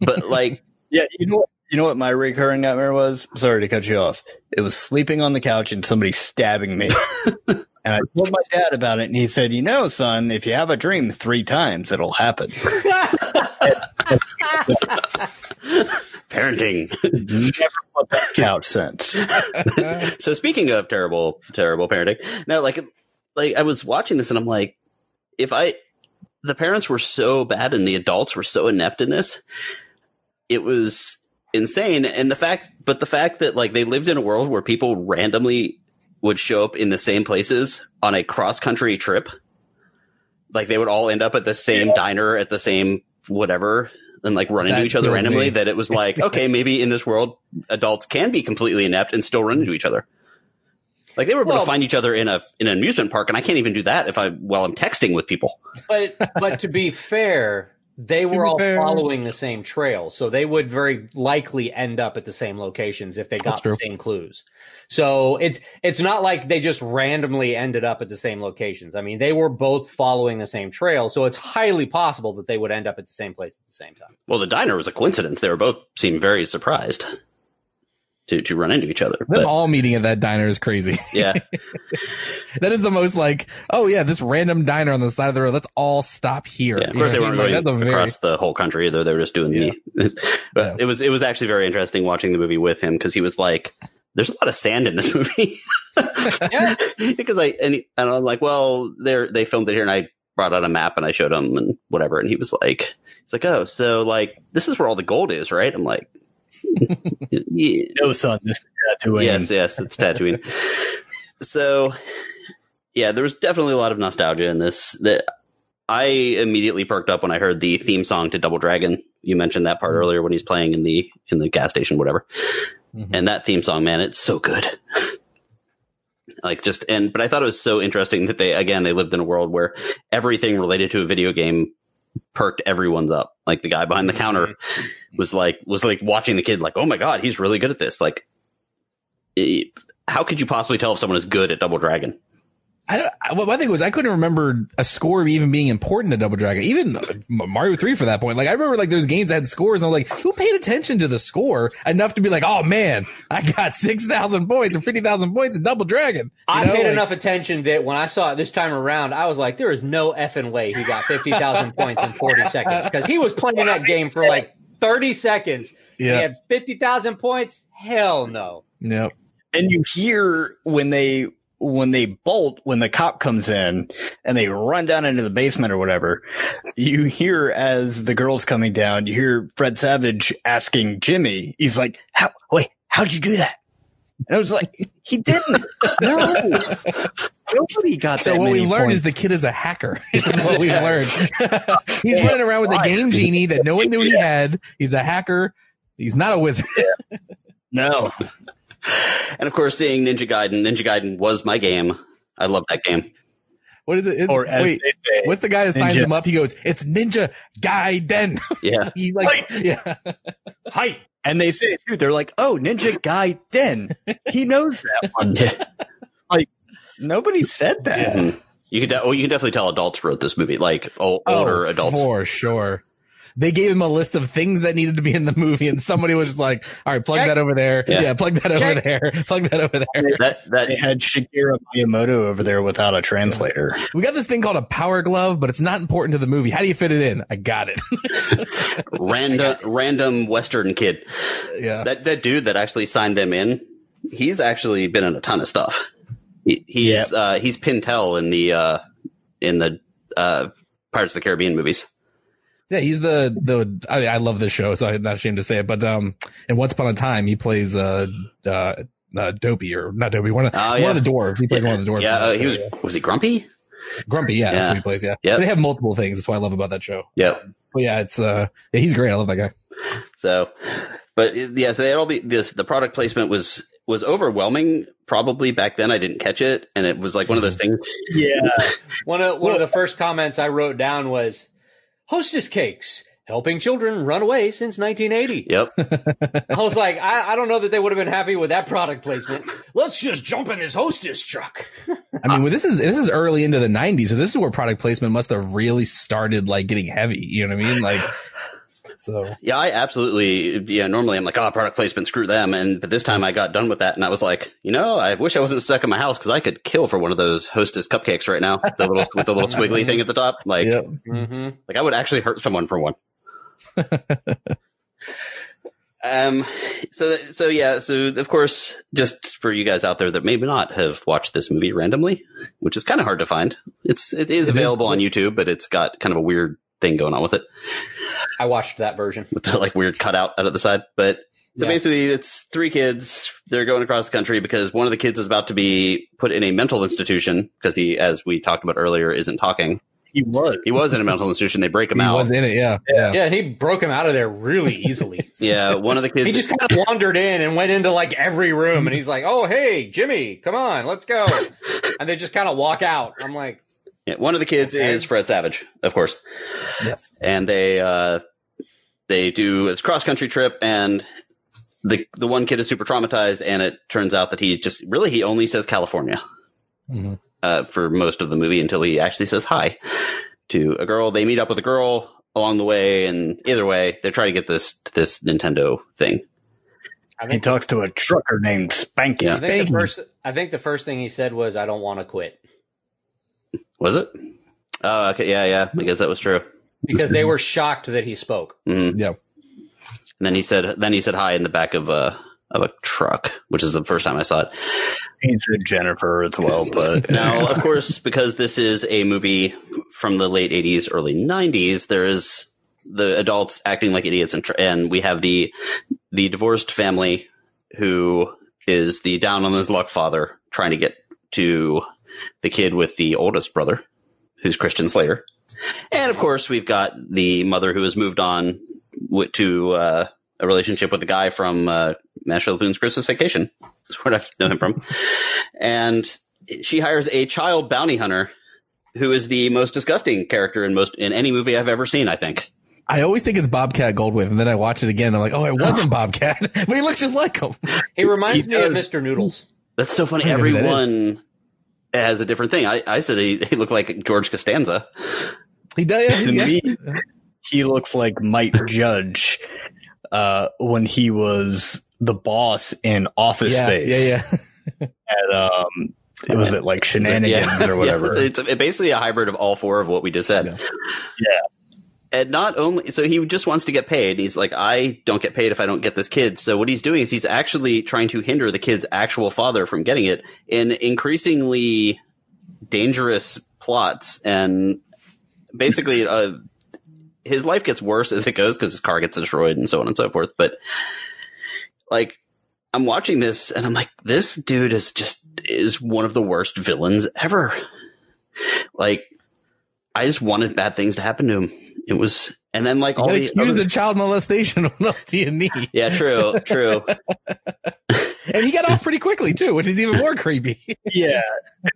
But like, *laughs* Yeah, you know what? You know what my recurring nightmare was? Sorry to cut you off. It was sleeping on the couch and somebody stabbing me. *laughs* and I told my dad about it, and he said, "You know, son, if you have a dream three times, it'll happen." *laughs* parenting. Never flipped that couch since. so speaking of terrible, terrible parenting, now like, like I was watching this and I'm like, if I, the parents were so bad and the adults were so inept in this, it was insane. And the fact, but the fact that like they lived in a world where people randomly would show up in the same places on a cross country trip, like they would all end up at the same diner at the same whatever. And like run into That each other randomly, me. that it was like, okay, maybe in this world, adults can be completely inept and still run into each other. Like they were able Well- to find each other in a in an amusement park, and I can't even do that if I while I'm texting with people. but but to be fair, they were all fair. following the same trail, so they would very likely end up at the same locations if they got the same clues. So it's it's not like they just randomly ended up at the same locations. I mean, they were both following the same trail, so it's highly possible that they would end up at the same place at the same time. Well, the diner was a coincidence. They were both seemed very surprised to to run into each other. Them But all meeting at that diner is crazy. *laughs* yeah, *laughs* that is the most like, oh yeah, this random diner on the side of the road. Let's all stop here. yeah. Of You course, they know what weren't I mean? going Like, that's a very- across the whole country. Either they were just doing the. *laughs* but Yeah. it was it was actually very interesting watching the movie with him because he was like, "There's a lot of sand in this movie." Yeah. because I and, he, and I'm like, well, they they filmed it here, and I brought out a map and I showed him and whatever, and he was like, he's like, oh, so like this is where all the gold is, right? I'm like, yeah, *laughs* No, son, this is Tatooine. yes, yes, it's Tatooine. so, yeah, there was definitely a lot of nostalgia in this. That I immediately perked up when I heard the theme song to Double Dragon. You mentioned that part earlier when he's playing in the in the gas station, whatever. Mhm. And that theme song, man, it's so good. *laughs* like just and but I thought it was so interesting that they again they lived in a world where everything related to a video game perked everyone's up. Like the guy behind the counter was like was like watching the kid like, "Oh my god, he's really good at this." Like eh, how could you possibly tell if someone is good at Double Dragon? I don't, what my thing was I couldn't remember a score even being important to Double Dragon, even Mario Three for that point. Like I remember like those games that had scores, and I was like, who paid attention to the score enough to be like, oh man, I got *laughs* six thousand points or fifty thousand points in Double Dragon. You I know, paid like- enough attention that when I saw it this time around, I was like, there is no effing way he got 50,000 points in 40 seconds because he was playing that game for like 30 seconds. He Yeah. had 50,000 points? Hell no. Yep. and you hear when they when they bolt when the cop comes in and they run down into the basement or whatever you hear as the girl's coming down you hear fred savage asking jimmy he's like how wait how'd you do that and i was like he didn't *laughs* no nobody got So that what we've learned points. is the kid is a hacker. *laughs* That's what we've learned. *laughs* He's running around with a game genie that no one knew he had. He's a hacker. He's not a wizard. no And of course, seeing Ninja Gaiden, Ninja Gaiden was my game. I love that game. What is it? It- or wait, say, what's the guy that signs him up? He goes, "It's Ninja Gaiden." Yeah, *laughs* he like, yeah. Hi. and they say it too they're like oh ninja guy den he knows that one yeah. Nobody said that Mhm. You could, de- oh, you can definitely tell adults wrote this movie, like o- older Oh, adults. for sure. They gave him a list of things that needed to be in the movie, and somebody was just like, "All right, plug Check. that over there. Yeah. Yeah, plug that over there. *laughs* Plug that over there." That that They had Shigeru Miyamoto over there without a translator. We got this thing called a power glove, but it's not important to the movie. How do you fit it in? I got it. *laughs* random random Western kid. yeah. That that dude that actually signed them in, he's actually been in a ton of stuff. He, he's uh, he's Pintel in the uh, in the uh, Pirates of the Caribbean movies. Yeah, he's the the. I, I love this show, so I'm not ashamed to say it. But um, in Once Upon a Time, he plays uh uh, uh Dopey or not Dopey, one of Oh, one yeah. of the dwarves. He plays one of the dwarves. Yeah, uh, he was was he grumpy? Grumpy. Yeah, that's Yeah. what he plays. Yeah, Yep. they have multiple things. That's what I love about that show. Yeah, But yeah, it's uh, yeah, he's great. I love that guy. So, but yeah, so they had all the this the product placement was was overwhelming. Probably back then I didn't catch it, and it was like one of those things. Yeah, *laughs* One of one of the first comments I wrote down was hostess cakes helping children run away since 1980. Yep. *laughs* I was like, I, I don't know that they would have been happy with that product placement. Let's just jump in this hostess truck. *laughs* I mean, well, this is this is early into the '90s, so this is where product placement must have really started like getting heavy. You know what I mean? Like, so Yeah, I absolutely. Yeah, normally I'm like, oh, product placement, screw them. And but this time I got done with that, and I was like, you know, I wish I wasn't stuck in my house because I could kill for one of those Hostess cupcakes right now, the little with the little squiggly thing at the top. Like, yep. Mm-hmm. like I would actually hurt someone for one. *laughs* um. So so yeah. So of course, just for you guys out there that maybe not have watched this movie randomly, which is kind of hard to find. It's it is It is. available on YouTube, but it's got kind of a weird thing going on with it. I watched that version. with the like weird cutout out of the side. But so Yeah. basically, it's three kids. They're going across the country because one of the kids is about to be put in a mental institution because he, as we talked about earlier, isn't talking. he was. He was in a mental institution. They break him He out. was in it. Yeah. Yeah. Yeah, and he broke him out of there really easily. *laughs* yeah, one of the kids. He just kind of wandered in and went into like every room, and he's like, "Oh, hey, Jimmy, come on, let's go." *laughs* And they just kind of walk out. I'm like, yeah, one of the kids Okay. is Fred Savage, of course, Yes. and they uh, they do this cross country trip and. The the one kid is super traumatized, and it turns out that he just really he only says California. Mhm. uh, for most of the movie until he actually says hi to a girl. They meet up with a girl along the way, and either way, they're trying to get this this Nintendo thing. I He talks to a trucker named Spanky. I think the first, I think the first thing he said was, "I don't want to quit," Was it? Oh, okay, yeah, yeah. I guess that was true. because they were shocked that he spoke. Mhm. Yeah. And then he said, then he said hi in the back of a of a truck, which is the first time I saw it. He said Jennifer as well, but *laughs* Now, of course, because this is a movie from the late '80s, early '90s, there is the adults acting like idiots, and, and we have the the divorced family who is the down on his luck father trying to get to the kid with the oldest brother, who's Christian Slater, and of course, we've got the mother who has moved on wi- to uh, a relationship with the guy from uh, National Lampoon's Christmas Vacation. That's where I know him from, and she hires a child bounty hunter who is the most disgusting character in most in any movie I've ever seen. I think. I always think it's Bobcat Goldthwait, and then I watch it again. And I'm like, oh, it wasn't Bobcat, *laughs* but he looks just like him. He reminds He me of. Mr. Noodles. That's so funny. I don't know who that Everyone has a different thing. I, I said he, he looked like George Costanza. He does. to yeah. me, he looks like Mike Judge uh, when he was the boss in Office yeah, Space. yeah, yeah. *laughs* At, um, it was it like shenanigans or whatever. Yeah, it's basically a hybrid of all four of what we just said. Yeah. And not only, so he just wants to get paid. He's like, I don't get paid if I don't get this kid. So what he's doing is he's actually trying to hinder the kid's actual father from getting it in increasingly dangerous plots. And basically, uh, his life gets worse as it goes because his car gets destroyed and so on and so forth. But like, I'm watching this and I'm like, this dude is just is one of the worst villains ever. Like, I just wanted bad things to happen to him. It was, and then like You all got the accused other- of child molestation. What else do you need? yeah, true, true. *laughs* And he got off pretty quickly too, which is even more creepy. *laughs* yeah,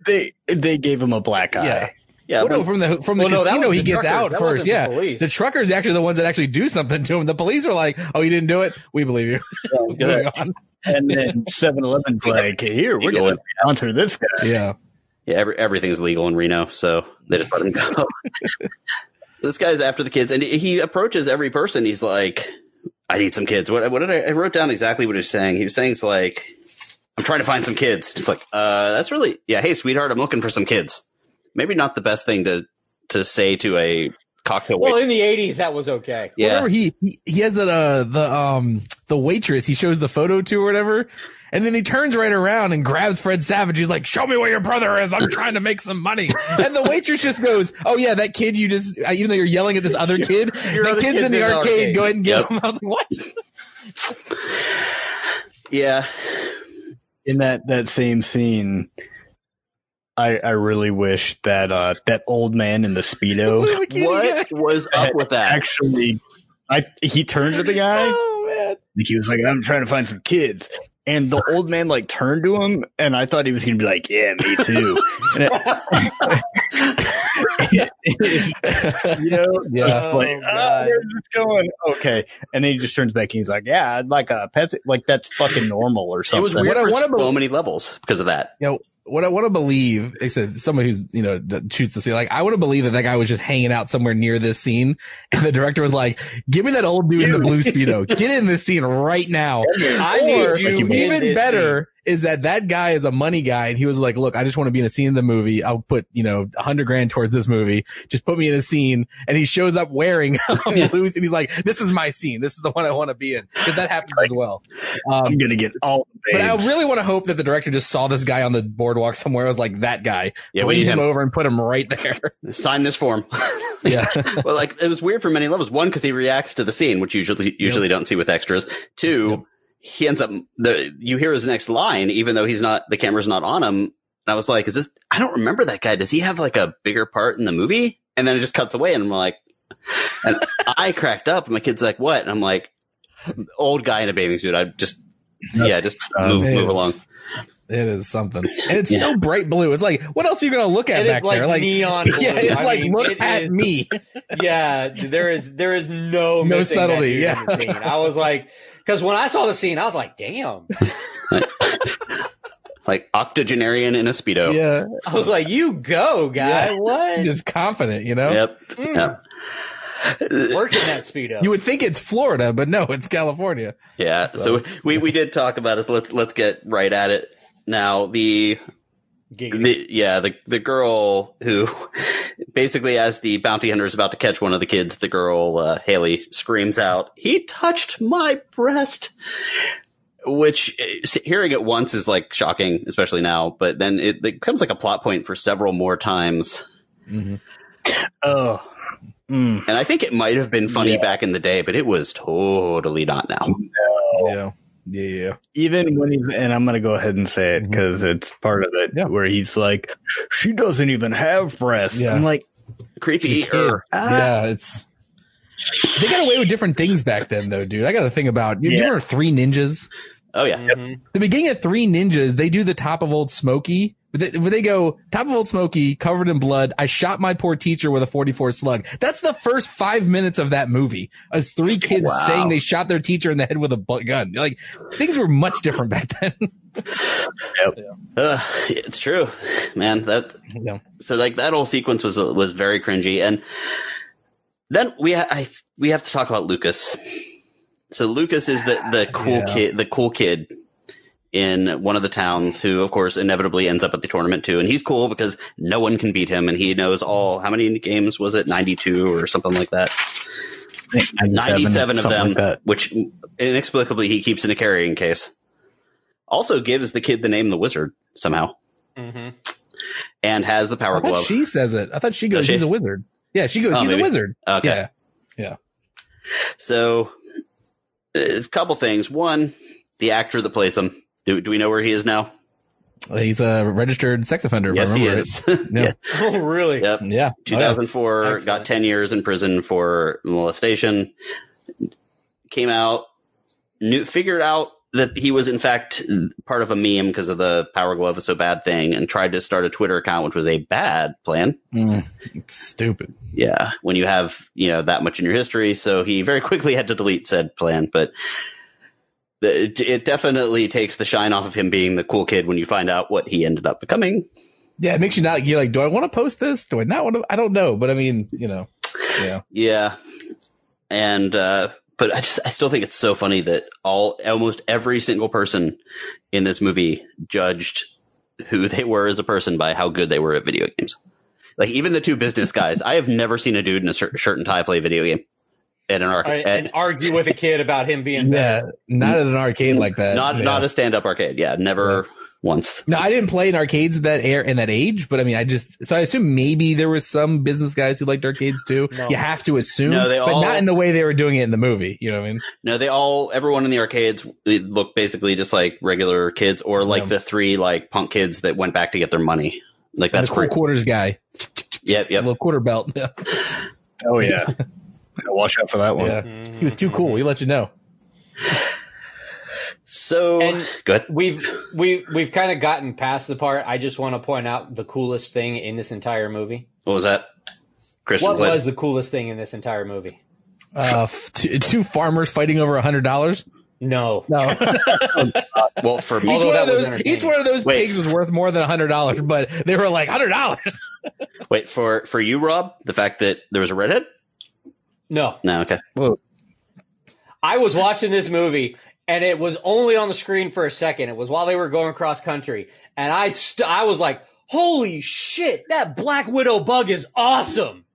they they gave him a black eye. Yeah. Yeah, Well, no, from the from the Well, no, casino, was he the gets truckers. out That first. wasn't the Yeah, the truckers are actually the ones that actually do something to him. The police are like, "Oh, you didn't do it. We believe you." Oh, *laughs* Moving on. And then 7-Eleven's like, here, we're going to sponsor this guy. Yeah, yeah, every, everything's legal in Reno, so they just let him go. *laughs* this guy's after the kids, and he approaches every person. He's like, "I need some kids." What, what did I? I wrote down exactly what he was saying. He was saying it's like, "I'm trying to find some kids." It's like, uh, that's really yeah. Hey, sweetheart, I'm looking for some kids. Maybe not the best thing to to say to a cocktail Well, wait. in the '80s, that was okay. Yeah, Whatever he he- he has that uh the um the waitress he shows the photo to or whatever, and then he turns right around and grabs Fred Savage. He's like, "Show me where your brother is. I'm trying to make some money." And the waitress just goes, "Oh yeah, that kid you just uh, even though you're yelling at this other kid, Your the other kid's kid's in the arcade. arcade." Go ahead and get Yep. him." *laughs* I was like, "What?" yeah. In that, that same scene, I, I really wish that uh, that old man in the Speedo *laughs* What was up with that? actually, I he turned to the guy. Oh man. Like he was like, I'm trying to find some kids. And the old man like turned to him, and I thought he was going to be like, "Yeah, me too." And it- *laughs* you know, Yeah. I like, Oh, "Ah, God. where's this going? Okay, and then he just turns back and he's like, "Yeah, I'd like a Pepsi." Like that's fucking normal or something. It something. was weird What I for wanna so many levels because of that. you know, what I want to believe, I said somebody who's, you know, shoots the scene. Like, I want to believe that that guy was just hanging out somewhere near this scene. And the director was like, give me that old dude in the blue Speedo. Get in this scene right now. I Or need you in even this better is that that guy is a money guy and he was like, look, I just want to be in a scene in the movie. I'll put, you know, a hundred grand towards this movie. Just put me in a scene. And he shows up wearing *laughs* a *laughs* blue and he's like, this is my scene. This is the one I want to be in. Cause that happens as well. Um, I'm gonna get all the but I really want to hope that the director just saw this guy on the boardwalk somewhere. I was like that guy. Yeah, we bring need him him. over and put him right there. *laughs* Sign this form. yeah, well, like it was weird for many levels. One, because he reacts to the scene, which usually usually don't see with extras. Two, Yep. He ends up the you hear his next line, even though he's not the camera's not on him. And I was like, is this? I don't remember that guy. Does he have like a bigger part in the movie? And then it just cuts away, and I'm like, and *laughs* I cracked up. And my kid's like, what? And I'm like, old guy in a bathing suit. I just yeah, just Um, *laughs* move move along. It is something, and it's Yeah. so bright blue. It's like, what else are you gonna look at And back it's like there? Like, neon blue. *laughs* yeah, it's I like, mean, look it at is- me. yeah, there is there is no No subtlety, yeah. I was like, because when I saw the scene, I was like, damn. Like octogenarian in a speedo. Yeah, I was like, you go, guy. Yeah. What? just confident, you know. Yep. Mm. Yep. Working that speedo. You would think it's Florida, but no, it's California. Yeah. So, we, we did talk about it. Let's let's get right at it now. The, Giggity. The yeah the the girl who *laughs* basically as the bounty hunter is about to catch one of the kids, the girl uh, Haley screams out, "He touched my breast." Which uh, hearing it once is like shocking, especially now. But then it, it becomes like a plot point for several more times. Mm-hmm. oh, mm. And I think it might have been funny Yeah. back in the day, but it was totally not now. Yeah, yeah, yeah. even when he's and I'm gonna go ahead and say it because it's part of it Yeah. where he's like, she doesn't even have breasts. Yeah. I'm like, Creepy. She's a kid. ah, yeah, it's. They got away with different things back then, though, dude. I got to think about. You, you remember Three Ninjas? Oh yeah. Mhm. the beginning of Three Ninjas, they do the top of Old Smoky. But they, they go top of Old Smoky, covered in blood. I shot my poor teacher with a 44 slug. That's the first five minutes of that movie. As three *laughs* kids Wow. saying they shot their teacher in the head with a bu- gun. Like things were much different back then. *laughs* Uh, it's true, man. That yeah. so like that whole sequence was was very cringy, and then we ha- I we have to talk about Lucas. So Lucas is the the cool Yeah. kid, the cool kid in one of the towns who, of course, inevitably ends up at the tournament too. And he's cool because no one can beat him, and he knows all how many games was it, ninety two or something like that. I think 97 of them, like which inexplicably he keeps in a carrying case. Also gives the kid the name the wizard somehow, Mhm. and has the power I thought glove. she says it. I thought she goes, Does she? he's a wizard. Yeah, she goes, Oh, he's maybe. a wizard. okay, Yeah. so a couple things. One, the actor that plays him. Do, do we know where he is now? He's a registered sex offender. If yes, I he remember is. *laughs* Yeah. yeah. *laughs* Oh, really? Yep. Right. Yeah. Oh, yeah. 2004, got 10 years in prison for molestation. Came out, knew, figured out that he was in fact part of a meme because of the power glove is so bad thing and tried to start a Twitter account, which was a bad plan. Mm, it's stupid. Yeah. When you have, you know, that much in your history. So he very quickly had to delete said plan, but the, it, it definitely takes the shine off of him being the cool kid when you find out what he ended up becoming. Yeah, it makes you not. You're like, do I want to post this? Do I not want to? I don't know, but I mean, you know, yeah, Yeah. And, uh, but I just, I still think it's so funny that all, almost every single person in this movie judged who *laughs* they were as a person by how good they were at video games. Like even the two business *laughs* guys, I have never seen a dude in a shirt, shirt and tie play a video game at an arcade. and argue with a kid about him being better. *laughs* yeah, not at an arcade like that. not, yeah. not a stand up arcade. Yeah. Never once. No, I didn't play in arcades at that air in that age, but I mean, I just so I assume maybe there was some business guys who liked arcades too. No. You have to assume, No, they but all- not in the way they were doing it in the movie. You know what I mean? No, they all, everyone in the arcades they look basically just like regular kids or like Yeah. the three like punk kids that went back to get their money. Like That's that's the cool quarters guy, yep, a little quarter belt. Yeah. *laughs* Oh yeah, watch out for that one. yeah, he was too cool. He let you know. So And- good. We've we we've kind of gotten past the part. I just want to point out the coolest thing in this entire movie. What was that? Christian What Slater? was the coolest thing in this entire movie? Uh, f- t- two farmers fighting over a hundred dollars. No. No, *laughs* well for each me. Although one that of was those, each one of those Wait. pigs was worth more than a hundred dollars, but they were like hundred dollars. *laughs* Wait for for you, Rob. The fact that there was a redhead. No. No, okay. Whoa. I was watching this movie and it was only on the screen for a second. It was while they were going cross country, and I st- I was like, "Holy shit! That Black Widow bug is awesome."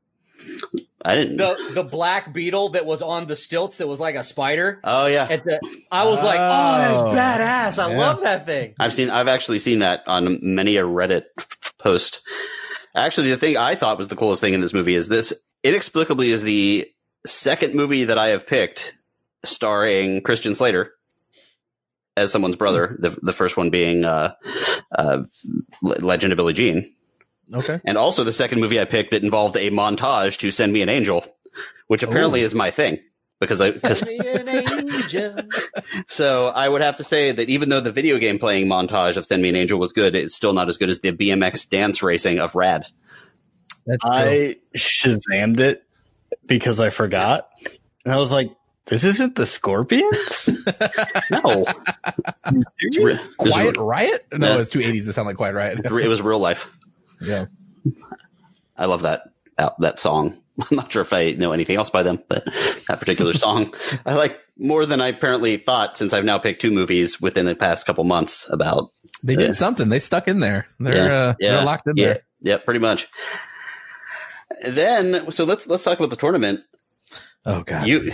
I didn't. The the black beetle that was on the stilts that was like a spider. oh yeah, At the, I was like, "Oh, that is Oh. badass! I Yeah. love that thing." I've seen. I've actually seen that on many a Reddit post. Actually, the thing I thought was the coolest thing in this movie is this inexplicably is the second movie that I have picked starring Christian Slater as someone's brother. The the first one being uh, uh, Legend of Billie Jean, Okay, and also the second movie I picked that involved a montage to Send Me an Angel, which apparently is my thing because I because Send me an angel. *laughs* So I would have to say that even though the video game playing montage of Send Me an Angel was good, it's still not as good as the BMX dance racing of Rad. I shazammed it because I forgot, and I was like, "This isn't the Scorpions." *laughs* No, it's re- this is Quiet Riot. No, Yeah. it's two eighties. That sound like Quiet Riot. it was real life. Yeah. I love that that, that song. *laughs* I'm not sure if I know anything else by them, but that particular *laughs* song I like more than I apparently thought since I've now picked two movies within the past couple months about. They did Yeah. something. They stuck in there. They're uh, they're locked in yeah, there. Yeah, pretty much. Then, so let's let's talk about the tournament. Oh god. You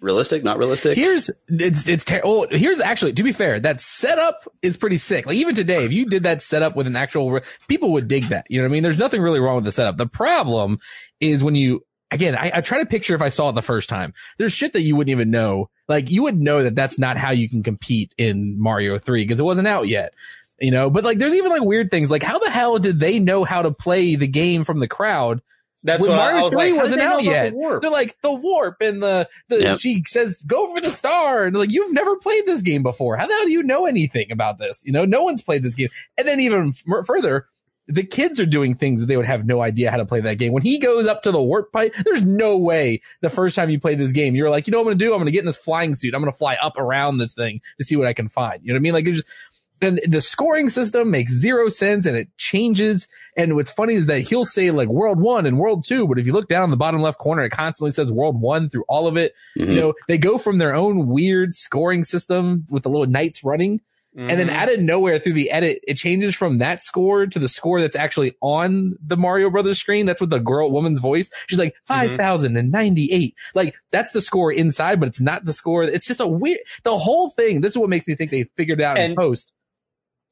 realistic, not realistic? Here's it's it's ter- oh here's actually to be fair that setup is pretty sick. Like even today, if you did that setup with an actual re- people would dig that. You know what I mean? There's nothing really wrong with the setup. The problem is when you again I, I try to picture if I saw it the first time. There's shit that you wouldn't even know. Like you would know that that's not how you can compete in Mario Three because it wasn't out yet. You know, but like there's even like weird things like how the hell did they know how to play the game from the crowd That's when what I, I Mario was 3 like. wasn't out yet. the warp? They're like the warp and the, the Yep. she says go for the star and like you've never played this game before. How the hell do you know anything about this? You know, no one's played this game. And then even f- further, the kids are doing things that they would have no idea how to play that game. When he goes up to the warp pipe, there's no way the first time you play this game, you're like, you know what I'm going to do? I'm going to get in this flying suit. I'm going to fly up around this thing to see what I can find. You know what I mean? Like, there's just, and the scoring system makes zero sense and it changes. And what's funny is that he'll say like world one and world two, but if you look down in the bottom left corner, it constantly says world one through all of it. Mhm. You know, they go from their own weird scoring system with the little knights running. And then Mhm. out of nowhere through the edit, it changes from that score to the score that's actually on the Mario Brothers screen. That's what the girl woman's voice. She's like, 5,098. Like that's the score inside, but it's not the score. It's just a weird, the whole thing. This is what makes me think they figured it out in post.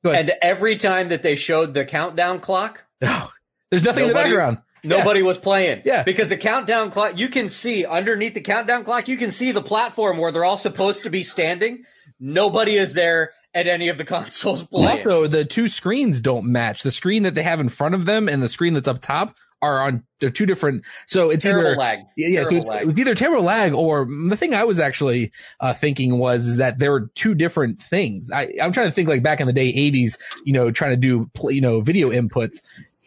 And every time that they showed the countdown clock, *laughs* oh, There's nothing in the Nobody- background. Nobody was playing. Yeah. Because the countdown clock, you can see underneath the countdown clock, you can see the platform where they're all supposed to be standing. Nobody is there at any of the *laughs* consoles playing. Also, the two screens don't match. The screen that they have in front of them and the screen that's up top are on, they're two different. So it's Terrible either, lag. Yeah, yeah. So it's, lag. it was either terrible lag or the thing I was actually uh, thinking was is that there were two different things. I, I'm trying to think like back in the day, 80s, you know, trying to do play, you know video inputs.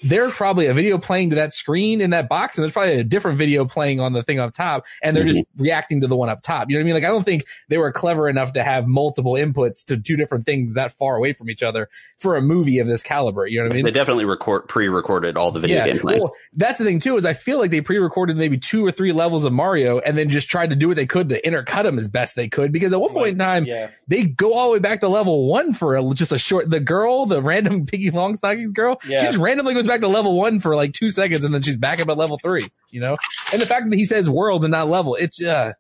There's probably a video playing to that screen in that box, and there's probably a different video playing on the thing up top, and they're just mm-hmm. reacting to the one up top. You know what I mean? Like I don't think they were clever enough to have multiple inputs to two different things that far away from each other for a movie of this caliber. You know what I mean? They definitely record pre-recorded all the video game playing. Well, that's the thing too, is I feel like they pre-recorded maybe two or three levels of Mario and then just tried to do what they could to intercut them as best they could. Because at one point in time, yeah. they go all the way back to level one for a, just a short, the girl, the random *laughs* Piggy Longstockings girl, Yeah. she just randomly goes back to level one for like two seconds and then she's back up at level three, you know? And the fact that he says worlds and not level, it's, uh,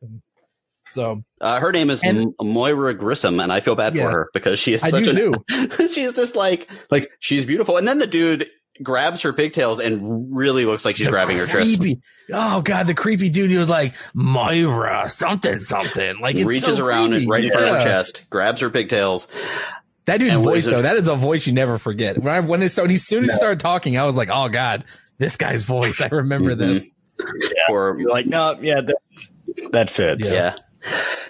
so Uh, her name is And- Moira Grissom, and I feel bad Yeah. for her because she is such do an. too. *laughs* she's just like like she's beautiful, and then the dude grabs her pigtails and really looks like she's grabbing her dress. creepy. Oh god, the creepy dude. He was like Moira something, something. Like reaches so around creepy. and right in front of her chest, grabs her pigtails. That dude's And voice though, that is a voice you never forget. When I when they started, as soon as he started talking, I was like, oh god, this guy's voice. I remember Mhm. this. Or You're like, no, yeah, that, that fits. yeah.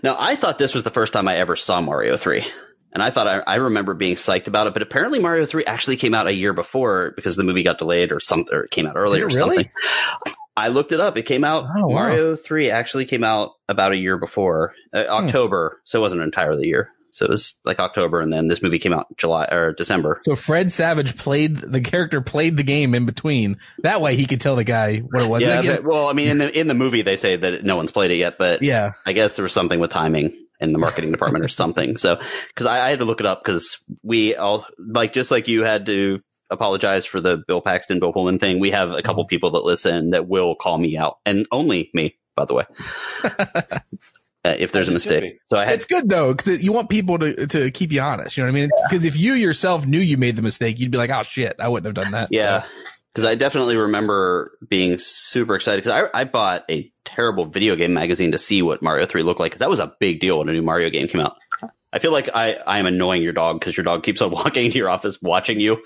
Now, I thought this was the first time I ever saw Mario 3. And I thought I, I remember being psyched about it, but apparently Mario 3 actually came out a year before because the movie got delayed or something, or it came out earlier or really? something. I looked it up. It came out, Oh, wow. Mario 3 actually came out about a year before, uh, Hmm. October. So it wasn't entirely a year. So it was like October and then this movie came out July or December. So Fred Savage played the character played the game in between. That way he could tell the guy what it was. yeah. Like, but- well, I mean, in the, in the movie, they say that no one's played it yet, but yeah. I guess there was something with timing in the marketing department or something. So, because I, I had to look it up because we all like just like you had to apologize for the Bill Paxton, Bill Pullman thing. We have a couple uh-huh. people that listen that will call me out, and only me, by the way, *laughs* Uh, if there's a As it should mistake. So I had It's good though, because you want people to, to keep you honest. You know what I mean? Because if you yourself knew you made the mistake, you'd be like, "Oh shit, I wouldn't have done that." Yeah. So, Because I definitely remember being super excited because I, I bought a terrible video game magazine to see what Mario 3 looked like because that was a big deal when a new Mario game came out. I feel like I, I am annoying your dog because your dog keeps on *laughs* walking into your office watching you.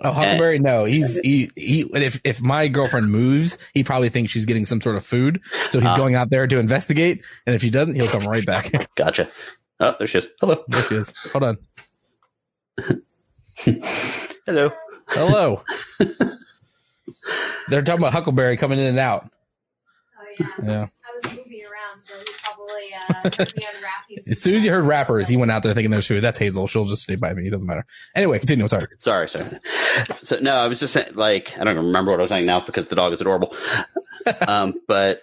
Oh, Huckleberry, no, he's he, he. If if my girlfriend moves, he probably thinks she's getting some sort of food, so he's Ah. going out there to investigate. And if he doesn't, he'll come right back. *laughs* Gotcha. Oh, there she is. Hello. there she is. Hold on. *laughs* Hello. Hello. *laughs* They're talking about Huckleberry coming in and out. Oh yeah. Yeah. I was moving around, so he probably uh, took me unwrapped. He was- As soon as you heard wrappers, he went out there thinking there's food. That's Hazel. She'll just stay by me. It doesn't matter. Anyway, continue. I'm sorry. Sorry, sorry. So no, I was just saying, like, I don't even remember what I was saying now because the dog is adorable. *laughs* um, but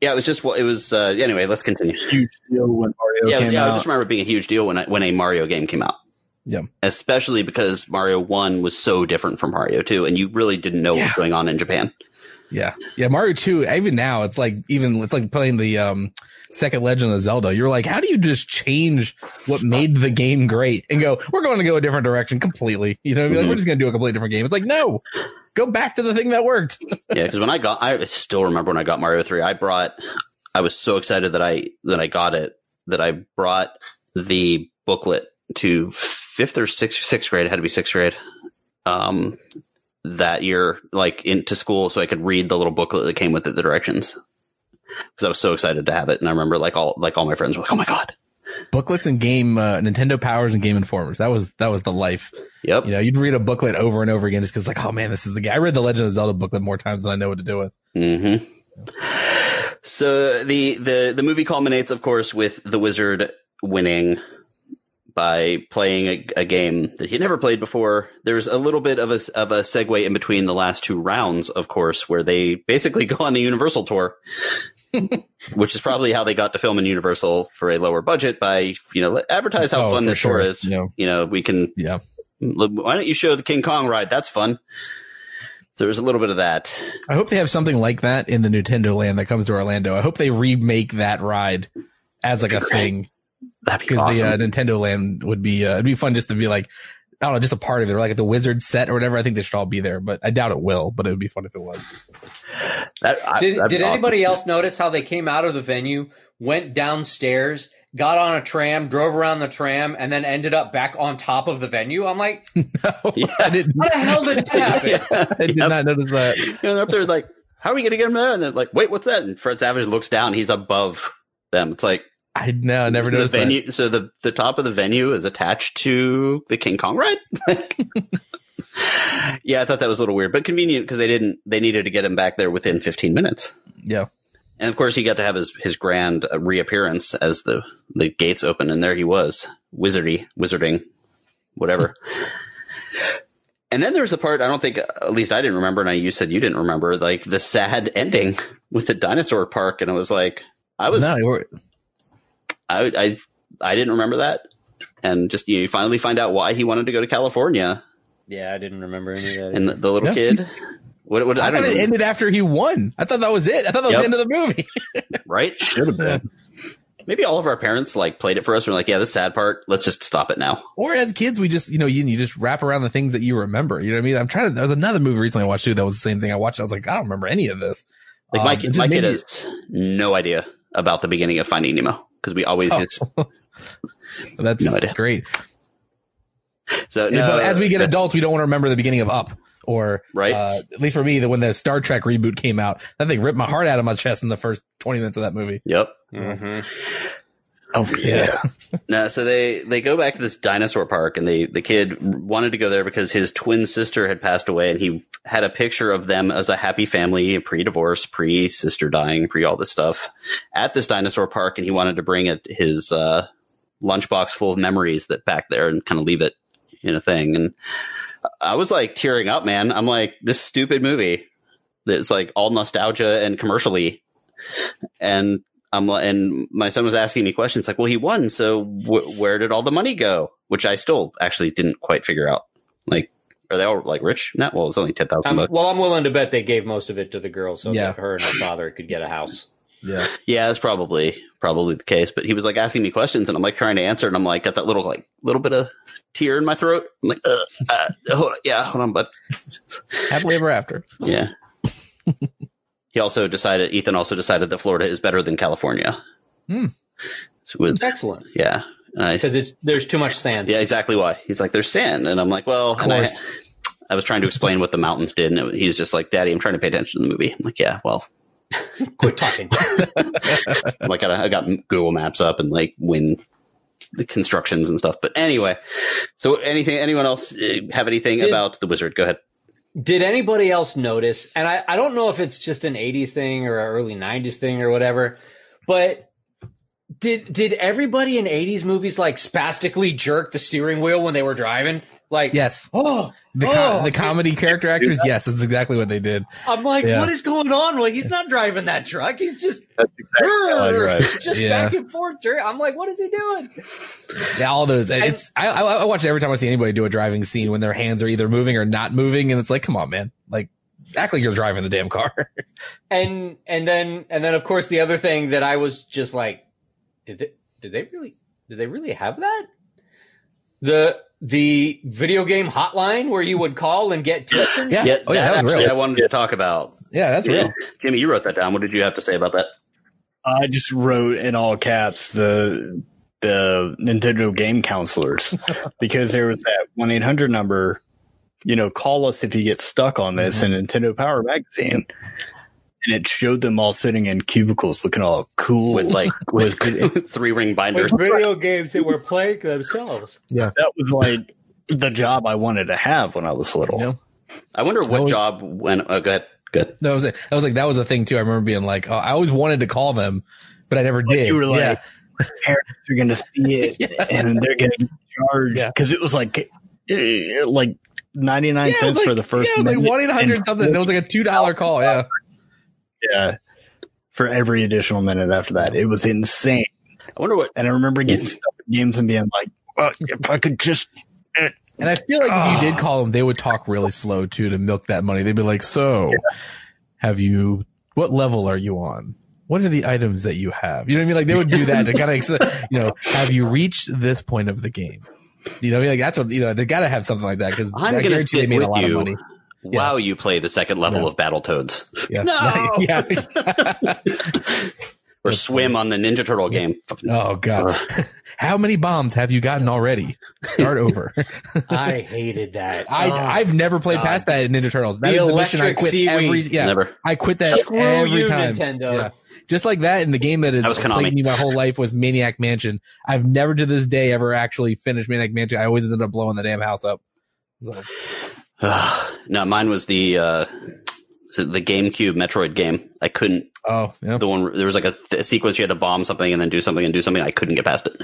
yeah, it was just, well, it was, uh, anyway, let's continue. Huge deal when Mario Yeah, came yeah, I just remember it being a huge deal when I, when a Mario game came out. Yeah. Especially because Mario 1 was so different from Mario 2 and you really didn't know what was going on in Japan. Yeah. Yeah. Mario 2, even now, it's like, even, it's like playing the, um, second Legend of Zelda. You're like, how do you just change what made the game great and go, we're going to go a different direction completely? You know, what I mean? like, we're just going to do a completely different game. It's like, no, go back to the thing that worked. *laughs* yeah, because when I got, I still remember when I got Mario three. I brought, I was so excited that I that I got it that I brought the booklet to fifth or sixth sixth grade. It had to be sixth grade. Um, that year, like into school, so I could read the little booklet that came with it, the directions. Because I was so excited to have it, and I remember like all like all my friends were like, "Oh my god!" Booklets and game, uh, Nintendo Powers and Game Informers. That was, that was the life. Yep. You know, you'd read a booklet over and over again just because, like, oh man, this is the game. I read the Legend of Zelda booklet more times than I know what to do with. Mm-hmm. So the the the movie culminates, of course, with the wizard winning by playing a, a game that he never played before. There's a little bit of a of a segue in between the last two rounds, of course, where they basically *laughs* go on the Universal tour. *laughs* which is probably how they got to film in Universal for a lower budget by, you know, advertise how Oh, fun this tour is. Yeah. You know, we can Yeah. why don't you show the King Kong ride? That's fun. So there's a little bit of that. I hope they have something like that in the Nintendo land that comes to Orlando. I hope they remake that ride as like a thing That'd be because awesome. the uh, Nintendo land would be, uh, it'd be fun just to be like, I don't know, just a part of it or like at the wizard set or whatever. I think they should all be there, but I doubt it will, but it would be fun if it was. That- I- Did, that'd be did awesome. anybody else notice how they came out of the venue, went downstairs, got on a tram, drove around the tram, and then ended up back on top of the venue? I'm like, *laughs* No, *laughs* Yeah. I didn't, how the hell did that happen? *laughs* Yeah. I did Yep. not notice that. And they're up there like, how are we going to get him there? And they're like, wait, what's that? And Fred Savage looks down. He's above them. It's like I no, I never the noticed that. venue. So the, the top of the venue is attached to the King Kong ride. *laughs* yeah, I thought that was a little weird, but convenient because they didn't, they needed to get him back there within 15 minutes. Yeah. And of course, he got to have his, his grand uh, reappearance as the, the gates open, and there he was, wizardy, wizarding, whatever. *laughs* and then there's a part I don't think, at least I didn't remember, and I, you said you didn't remember, like the sad ending with the dinosaur park, and I was like, I was, no, we're- I, I, I didn't remember that, and just you, know, you finally find out why he wanted to go to California, Yeah, I didn't remember any of that. and the, the little Yeah. kid. What, what, I, I, don't thought it ended after he won. I thought that was it. I thought that was Yep. the end of the movie. *laughs* right? Should have been. Maybe all of our parents like played it for us. and were like, yeah, the sad part. Let's just stop it now. Or as kids, we just, you know, you, you just wrap around the things that you remember. You know what I mean? I'm trying to, there was another movie recently I watched too that was the same thing. I watched, I was like, I don't remember any of this. Like Um, my it kid, just my kid has no idea about the beginning of Finding Nemo because we always Oh. just *laughs* That's No great. so no, but as we get adults, we don't want to remember the beginning of Up Or Right. uh, at least for me, that when the Star Trek reboot came out, that thing ripped my heart out of my chest in the first twenty minutes of that movie. Yep. Mhm. Oh yeah. No, so they they go back to this dinosaur park, and they the kid wanted to go there because his twin sister had passed away, and he had a picture of them as a happy family, pre divorce, pre sister dying, pre all this stuff, at this dinosaur park, and he wanted to bring it his uh, lunchbox full of memories that back there and kind of leave it in a thing, and I was like tearing up, man. I'm like this stupid movie that's like all nostalgia and commercially, and I'm and my son was asking me questions like, well, he won, so wh- where did all the money go? Which I still actually didn't quite figure out. Like, are they all like rich? No, well, it's only ten thousand I'm, bucks. well, I'm willing to bet they gave most of it to the girl so Yeah. that her and her father could get a house. Yeah. Yeah, that's probably probably the case. But he was like asking me questions, and I'm like trying to answer, and I'm like got that little like little bit of tear in my throat. I'm like, uh, uh, hold on, yeah, hold on, but Happily ever after. yeah. *laughs* he also decided. Ethan also decided that Florida is better than California. Hmm. So with, Excellent, yeah, because it's there's too much sand. Yeah, exactly why. He's like, there's sand. And I'm like, well, and I, course. *laughs* I was trying to explain what the mountains did. And it- he's just like, Daddy, I'm trying to pay attention to the movie. I'm like, yeah, well, *laughs* Quit talking. I'm *laughs* like, I, I got Google Maps up and like when the constructions and stuff. But anyway, so anything, anyone else uh, have anything Did- about the wizard? Go ahead. Did anybody else notice? And I, I don't know if it's just an 80s thing or an early 90s thing or whatever, but did did everybody in 80s movies like spastically jerk the steering wheel when they were driving? Like, Yes. oh, The, co- oh, the comedy character actors, yes, that's exactly what they did. I'm like, Yeah. what is going on? Like, he's not driving that truck. He's just, exactly how *laughs* just Yeah. back and forth. I'm like, what is he doing? Yeah, all those. It's I, I, I watch it every time I see anybody do a driving scene when their hands are either moving or not moving, and it's like, come on, man, like act like you're driving the damn car. *laughs* And and then and then of course the other thing that I was just like, did they did they really did they really have that? The the video game hotline where you would call and get tips and Yeah. Yeah, Oh, yeah, that, that was actually real. I wanted to talk about. yeah, that's real. Jimmy, you wrote that down. What did you have to say about that? I just wrote in all caps the the Nintendo game counselors *laughs* because there was that one eight hundred number. You know, call us if you get stuck on this in Nintendo Power Magazine, and it showed them all sitting in cubicles, looking all cool With like *laughs* *laughs* with three ring binders. video games that were playing themselves. Yeah, that was like the job I wanted to have when I was little. Yeah. I wonder what was- job when. Oh, uh, go ahead. Good. That was it. That was like that was the thing too. I remember being like, oh, I always wanted to call them, but I never did. You were like, yeah. parents are going to see it *laughs* and they're going to get charged Yeah. because it was like eh, like ninety nine Yeah, cents like, for the first. yeah, it was like 1 800 something. It was like a two dollar call. Yeah, Yeah, for every additional minute after that, it was insane. I wonder what. And I remember getting stuck in games and being like, well, if I could just. and I feel like if you ah. did call them, they would talk really slow too to milk that money. They'd be like, "So, have you? What level are you on?" What are the items that you have? You know what I mean? Like they would do that to kind of, *laughs* you know, have you reached this point of the game? You know, what I mean? like that's what you know. They got to have something like that because I I'm going to guarantee they sit made with a lot you of money. While you play the second level Yeah. of Battletoads Yeah, No! *laughs* yeah. *laughs* or swim on the Ninja Turtle game. Oh god, *laughs* how many bombs have you gotten already? Start over. I hated that. I Oh, I've never played God. past that in Ninja Turtles. That The is the mission I electric quit seaweed. every. Yeah, Never. I quit that Screw every you, time. Nintendo. Yeah. Just like that in the game that has That plagued me my whole life was Maniac Mansion. I've never to this day ever actually finished Maniac Mansion. I always ended up blowing the damn house up. So, no, mine was the uh, the GameCube Metroid game. I couldn't. oh yeah. The one there was like a, th- sequence you had to bomb something and then do something and do something. I couldn't get past it.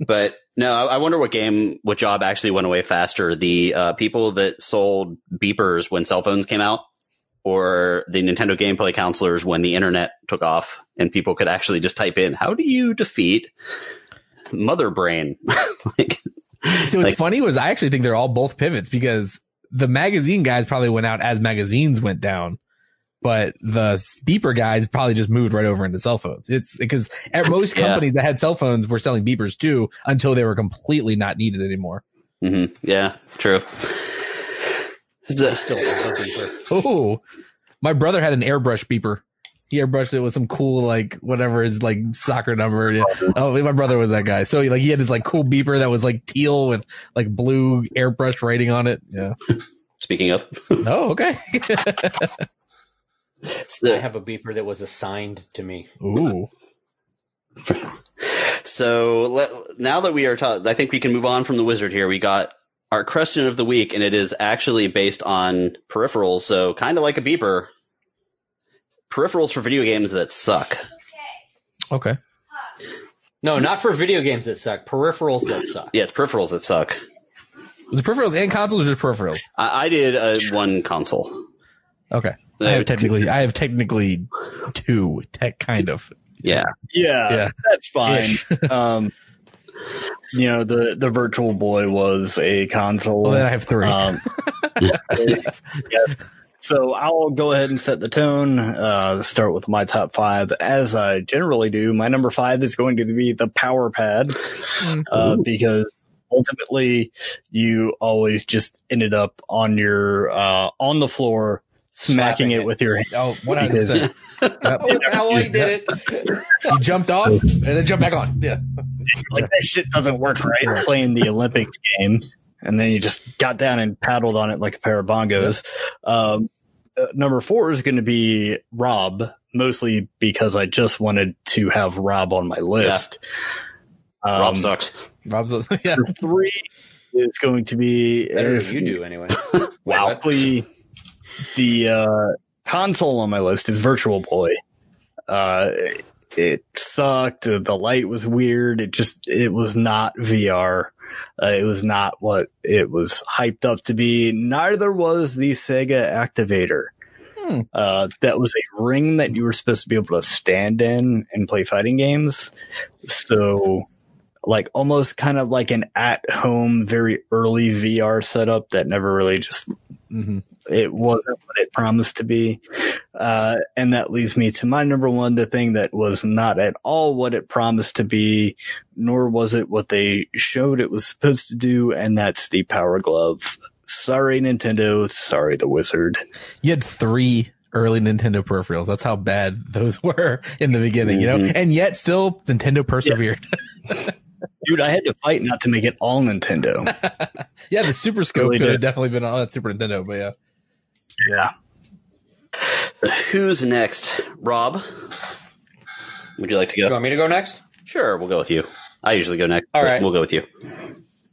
*laughs* but no, I, I wonder what game, what job actually went away faster. The uh, people that sold beepers when cell phones came out, or the Nintendo gameplay counselors when the internet took off and people could actually just type in, "How do you defeat Mother Brain?" *laughs* like, So what's Like- funny was I actually think they're all both pivots because the magazine guys probably went out as magazines went down, but the beeper guys probably just moved right over into cell phones. It's because at *laughs* most Yeah. companies that had cell phones were selling beepers too until they were completely not needed anymore. Mm-hmm. yeah, true. So- Still have a beeper. Oh, my brother had an airbrush beeper. He airbrushed it with some cool, like, whatever his, like, soccer number. Yeah. Oh, my brother was that guy. So, like, he had his, like, cool beeper that was, like, teal with, like, blue airbrush writing on it. Yeah. Speaking of, *laughs* Oh, okay. I have a beeper that was assigned to me. Ooh. so let, now that we are taught, I think we can move on from the wizard here. We got our question of the week, and it is actually based on peripherals. So kind of like a beeper, peripherals for video games that suck. Okay. Okay. No, not for video games that suck. Peripherals that suck. Yeah, it's peripherals that suck. Was it peripherals and consoles or just peripherals? I, I did uh, one console. Okay. I have technically I have technically two tech kind of. Yeah, Yeah, Yeah. that's fine. *laughs* Um, you know, the the Virtual Boy was a console. Well then I have three. Um, *laughs* yes. So I'll go ahead and set the tone. Uh, start with my top five, as I generally do. My number five is going to be the Power Pad, uh, because ultimately you always just ended up on your uh, on the floor, smacking it, it. with your hand. oh, 100%. *laughs* Yep. That's how I did it. You jumped off and then jumped back on. Yeah. *laughs* Like that shit doesn't work right. Playing the Olympics game, and then you just got down and paddled on it like a pair of bongos. Um, uh, number four is going to be Rob, mostly because I just wanted to have Rob on my list. Rob Um, sucks. Rob's a, *laughs* yeah. Number three is going to be Better is than you do anyway. Wow. What? The, the uh, console on my list is Virtual Boy. Uh, it sucked. The light was weird. It just, it was not VR. Uh, it was not what it was hyped up to be. Neither was the Sega Activator. Hmm. Uh, that was a ring that you were supposed to be able to stand in and play fighting games. So, like almost kind of like an at home, very early VR setup that never really just hmm it wasn't what it promised to be. Uh, and that leads me to my number one, the thing that was not at all what it promised to be, nor was it what they showed it was supposed to do. And that's the Power Glove. Sorry, Nintendo. Sorry, the Wizard. You had three early Nintendo peripherals. That's how bad those *laughs* were in the beginning, you know? Mhm. And yet still Nintendo persevered. *laughs* Dude, I had to fight not to make it all Nintendo. *laughs* Yeah, the Super Scope Really could have definitely been on that Super Nintendo, but yeah. yeah. Who's next? Rob? Would you like to go? You want me to go next? Sure, we'll go with you. I usually go next. All right. we'll go with you.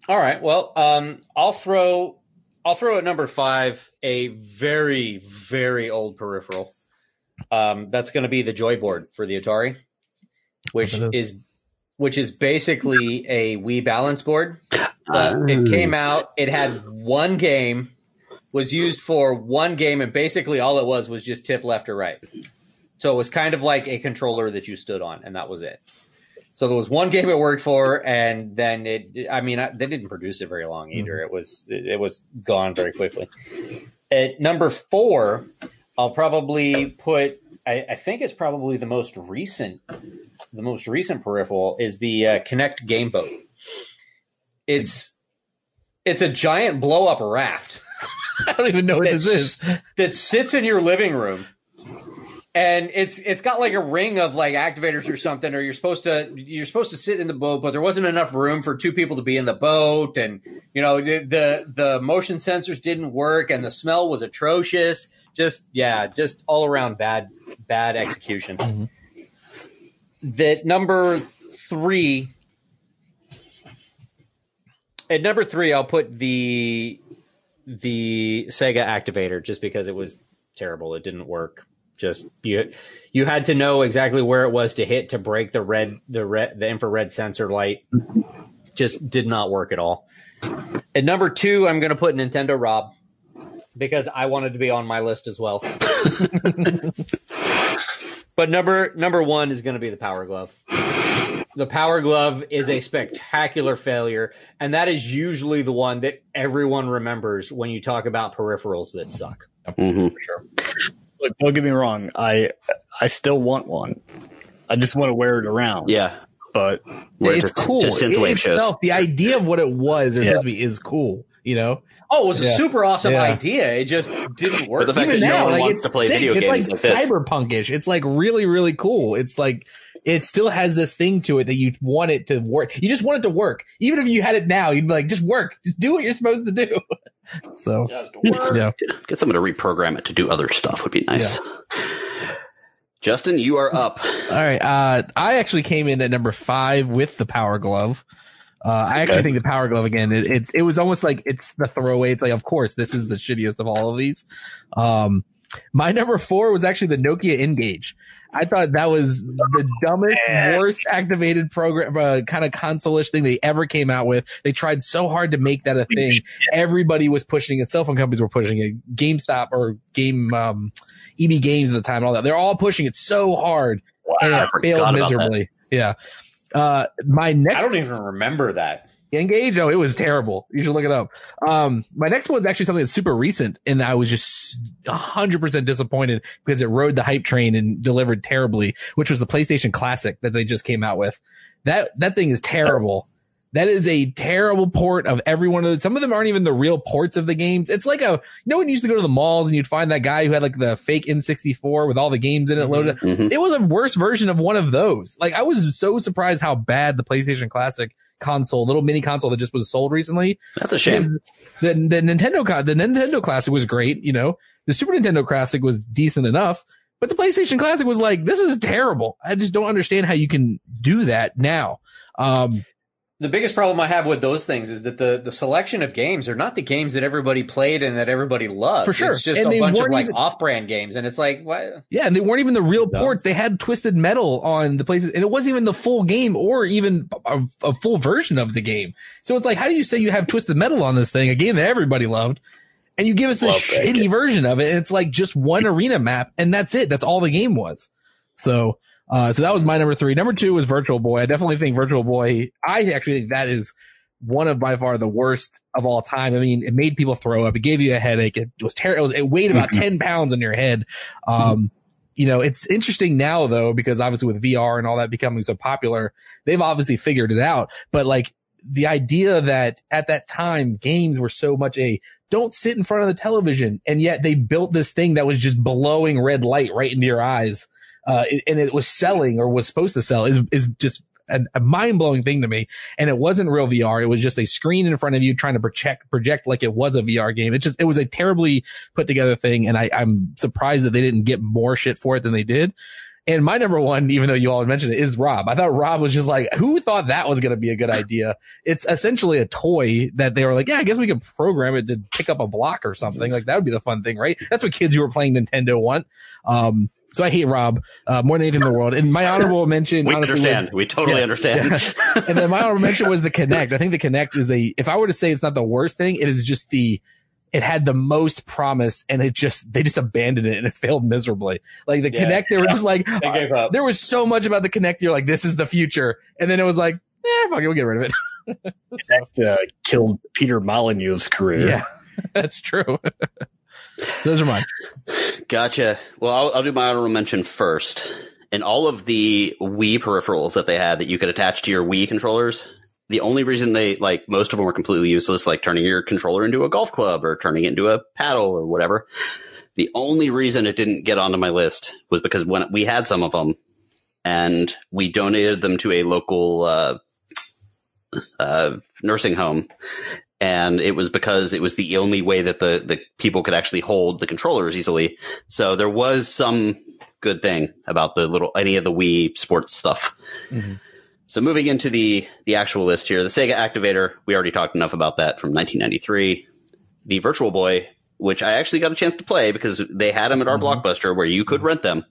All right. Well, um, I'll throw I'll throw at number five a very very old peripheral. Um, that's going to be the Joyboard for the Atari, which What is which is basically a Wii balance board. Uh, it came out. It had one game, was used for one game, and basically all it was was just tip left or right. So it was kind of like a controller that you stood on, and that was it. So there was one game it worked for, and then it. I mean, I, they didn't produce it very long either. It was it, it was gone very quickly. At number four, I'll probably put. I, I think it's probably the most recent. The most recent peripheral is the uh, Kinect Game Boat. It's it's a giant blow up raft *laughs* I don't even know what this is. that sits in your living room and it's it's got like a ring of like activators or something or you're supposed to you're supposed to sit in the boat but there wasn't enough room for two people to be in the boat and you know the the, the motion sensors didn't work and the smell was atrocious just yeah just all around bad bad execution Mhm. That number 3 at number 3 I'll put the the Sega activator just because it was terrible. It didn't work. Just you you had to know exactly where it was to hit to break the red the red the infrared sensor light. Just did not work at all. At number two, I'm going to put Nintendo Rob because I wanted to be on my list as well. *laughs* but number number one is going to be the Power Glove. The Power Glove is a spectacular failure, and that is usually the one that everyone remembers when you talk about peripherals that suck. hmm For sure. Look, don't get me wrong. I I still want one. I just want to wear it around. Yeah. But it's just- cool. just It- synthwave shows. itself, the idea of what it was or Yeah. supposed to be is cool, you know? Oh, it was a super awesome Yeah. idea. It just didn't work. But the fact Even that no now, like it's to play sick. video it's games like, like cyberpunkish. It's like really, really cool. It's like it still has this thing to it that you want it to work. You just want it to work. Even if you had it now, you'd be like, just work. Just do what you're supposed to do. *laughs* So yeah, Get someone to reprogram it to do other stuff would be nice. Justin, you are up. All right. Uh, I actually came in at number five with the Power Glove. Uh, I actually Okay. think the Power Glove again. It, it's it was almost like it's the throwaway. It's like, of course, this is the shittiest of all of these. Um, my number four was actually the Nokia N-Gage. I thought that was the dumbest, worst activated program, uh, kind of console-ish thing they ever came out with. They tried so hard to make that a thing. Everybody was pushing it. Cell phone companies were pushing it. GameStop or Game, um, EB Games at the time and all that. They're all pushing it so hard and I it failed miserably. Yeah. Uh, my next. I don't even remember that. N-Gage, oh, it was terrible. You should look it up. Um, my next one is actually something that's super recent, and I was just hundred percent disappointed because it rode the hype train and delivered terribly, which was the PlayStation Classic that they just came out with. That that thing is terrible. That is a terrible port of every one of those. Some of them aren't even the real ports of the games. It's like a, you know, when you used to go to the malls and you'd find that guy who had like the fake N64 with all the games in it loaded. Mhm. It was a worse version of one of those. Like I was so surprised how bad the PlayStation Classic console, little mini console that just was sold recently. That's a shame. The, the Nintendo, the Nintendo Classic was great. You know, the Super Nintendo Classic was decent enough, but the PlayStation Classic was like, this is terrible. I just don't understand how you can do that now. Um, The biggest problem I have with those things is that the, the selection of games are not the games that everybody played and that everybody loved. For sure. It's just And a bunch of like even- off-brand games, and it's like, what? yeah, and they weren't even the real No. ports. They had Twisted Metal on the places, and it wasn't even the full game or even a, a full version of the game. So it's like, how do you say you have Twisted Metal on this thing, a game that everybody loved, and you give us this shitty game. version of it, and it's like just one arena map, and that's it. That's all the game was. So, uh, so that was my number three. Number two was Virtual Boy. I definitely think Virtual Boy. I actually think that is one of by far the worst of all time. I mean, it made people throw up. It gave you a headache. It was terrible. It, it weighed about Mhm. 10 pounds on your head. Um, you know, it's interesting now though, because obviously with VR and all that becoming so popular, they've obviously figured it out. But like the idea that at that time games were so much a don't sit in front of the television. And yet they built this thing that was just blowing red light right into your eyes. Uh, and it was selling or was supposed to sell is, is just a, a mind blowing thing to me. And it wasn't real VR. It was just a screen in front of you trying to project, project like it was a VR game. It just, it was a terribly put together thing. And I, I'm surprised that they didn't get more shit for it than they did. And my number one, even though you all mentioned it, is Rob. I thought Rob was just like, who thought that was going to be a good idea? It's essentially a toy that they were like, yeah, I guess we can program it to pick up a block or something. Like that would be the fun thing, right? That's what kids who were playing Nintendo want. Um, so I hate Rob uh, more than anything in the world. And my honorable mention, We honestly, was- understand. We totally Yeah. understand. *laughs* and then my honorable mention was the Kinect. I think the Kinect is a, if I were to say it's not the worst thing, it is just the, it had the most promise and it just, they just abandoned it and it failed miserably. Like the Yeah. Kinect, they were just like, They gave up. there was so much about the Kinect. You're like, this is the future. And then it was like, eh, fuck it, we'll get rid of it. *laughs* That uh, killed Peter Molyneux's career. Yeah, *laughs* that's true. So those are mine. Gotcha. Well, I'll, I'll do my honorable mention first. And all of the Wii peripherals that they had that you could attach to your Wii controllers, the only reason they like most of them were completely useless, like turning your controller into a golf club or turning it into a paddle or whatever. The only reason it didn't get onto my list was because when we had some of them and we donated them to a local uh, uh, nursing home, and it was because it was the only way that the the people could actually hold the controllers easily. So there was some good thing about the little any of the Wii sports stuff. Mhm. So moving into the the actual list here, the Sega Activator, we already talked enough about that from 1993. The Virtual Boy, which I actually got a chance to play because they had them at our Mhm. Blockbuster where you could rent them.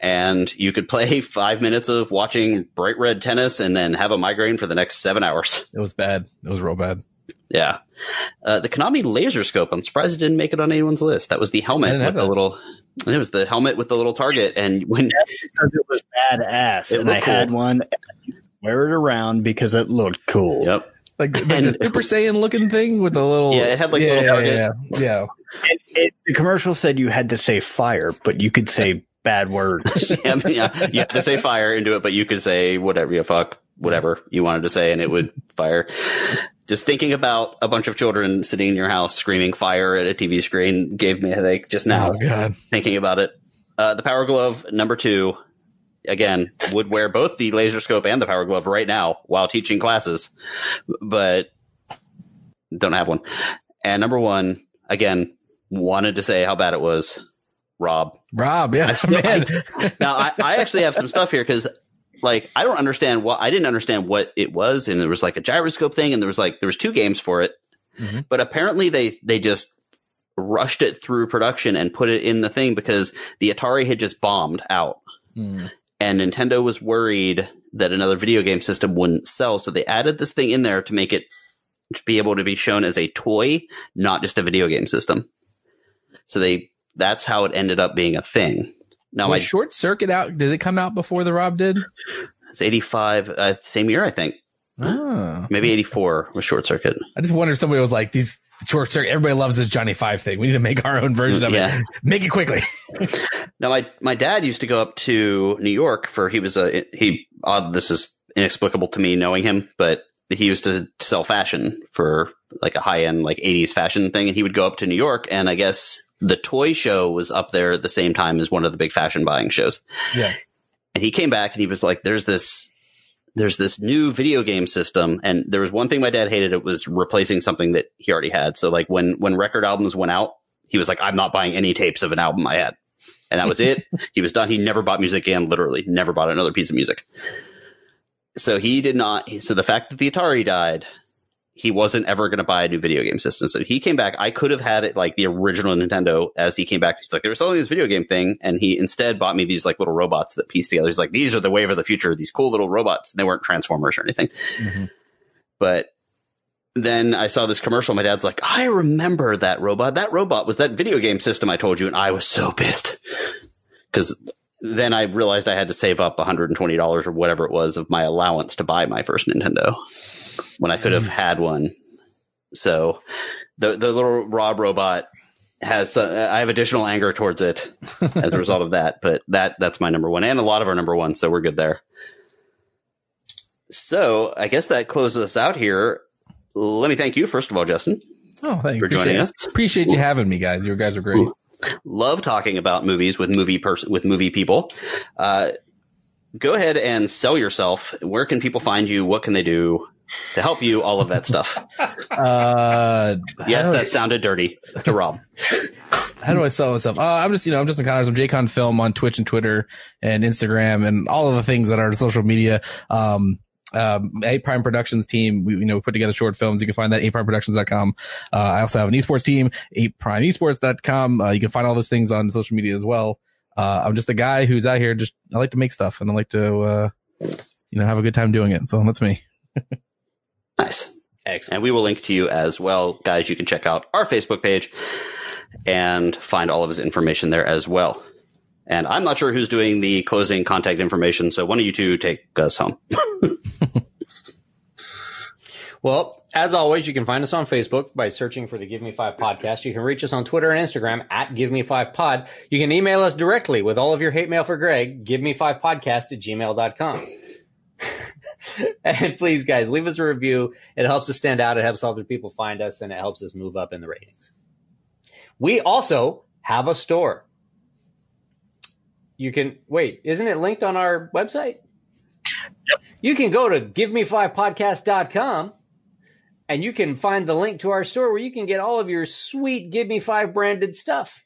And you could play *laughs* five minutes of watching bright red tennis and then have a migraine for the next seven hours. *laughs* It was bad. It was real bad. Yeah. Uh, the Konami laser scope, I'm surprised it didn't make it on anyone's list. That was the helmet with the that. little, it was the helmet with the little target. And when, because it was badass, It and I looked had one. And I used to wear it around because it looked cool. yep. Like, like And- the Super Saiyan looking thing with the little. Yeah, it had, like, the yeah, little yeah, target. Yeah, yeah. It, it, the commercial said you had to say fire, but you could say bad words. *laughs* I mean, yeah, you had to say fire into it, but you could say whatever you fuck, whatever you wanted to say, and it would fire. Just thinking about a bunch of children sitting in your house screaming fire at a TV screen gave me a headache just now. Oh god. thinking about it. Uh, the Power Glove number two, again, would wear both the laser scope and the Power Glove right now while teaching classes, but don't have one. And number one, again, wanted to say how bad it was. Rob. Rob, yeah, I still. I- *laughs* now I, I actually have some stuff here because like I don't understand what I didn't understand what it was, and there was like a gyroscope thing, and there was like there was two games for it, Mhm. but apparently they they just rushed it through production and put it in the thing because the Atari had just bombed out, Mm. and Nintendo was worried that another video game system wouldn't sell, so they added this thing in there to make it to be able to be shown as a toy, not just a video game system. So they that's how it ended up being a thing. Now Was I Short Circuit out? Did it come out before the Rob did? It's 85, uh, same year, I think. Oh. Maybe 84 was Short Circuit. I just wonder if somebody was like, these Short Circuit, everybody loves this Johnny Five thing. We need to make our own version of Yeah. it. *laughs* Make it quickly. *laughs* Now, my, my dad used to go up to New York for, he was a, he, odd, this is inexplicable to me knowing him, but he used to sell fashion for like a high end, like 80s fashion thing. And he would go up to New York and I guess the toy show was up there at the same time as one of the big fashion buying shows. Yeah. and he came back and he was like there's this there's this new video game system. And there was one thing my dad hated. It was replacing something that he already had. So like when when record albums went out he was like i'm not buying any tapes of an album i had. And that was it. *laughs* He was done. He never bought music again literally never bought another piece of music. So he did not so the fact that the atari died he wasn't ever going to buy a new video game system. So he came back. I could have had it like the original Nintendo as he came back. He's like, they were selling this video game thing. And he instead bought me these like little robots that piece together. He's like, these are the wave of the future. These cool little robots. And They weren't Transformers or anything. Mhm. But then I saw this commercial. My dad's like, I remember that robot. That robot was that video game system I told you. And I was so pissed because then I realized I had to save up $120 or whatever it was of my allowance to buy my first Nintendo when I could have had one. So the the little Rob robot has uh, I have additional anger towards it *laughs* as a result of that, but that that's my number one and a lot of our number one, so we're good there. So I guess that closes us out here. Let me thank you first of all, Justin. Oh, thank you. For joining us. Appreciate you having me, guys. You guys are great. Love talking about movies with movie person with movie people. Uh, go ahead and sell yourself. Where can people find you? What can they do to help you? All of that stuff. *laughs* Uh, Yes, do I- that sounded dirty to Rob. *laughs* How do I sell myself? Uh, I'm just, you know, I'm Justin Connors. I'm JCon Film on Twitch and Twitter and Instagram and all of the things that are social media. Um, um, Ape Prime Productions team, we, you know, put together short films. You can find that at apeprimeproductions.com. Uh, I also have an esports team, apeprimeesports.com. Uh, you can find all those things on social media as well. Uh, I'm just a guy who's out here. Just, I like to make stuff and I like to, uh, you know, have a good time doing it. So that's me. Excellent. And we will link to you as well. Guys, you can check out our Facebook page and find all of his information there as well. And I'm not sure who's doing the closing contact information, so one of you two take us home. *laughs* Well, as always, you can find us on Facebook by searching for the Give Me Five podcast. You can reach us on Twitter and Instagram at Give Me Five Pod. You can email us directly with all of your hate mail for Greg, give me five podcast at gmail.com. *laughs* and please, guys, leave us a review. It helps us stand out. It helps other people find us and it helps us move up in the ratings. We also have a store. You can wait, isn't it linked on our website? Yep. You can go to givemefivepodcast.com and you can find the link to our store where you can get all of your sweet Give Me Five branded stuff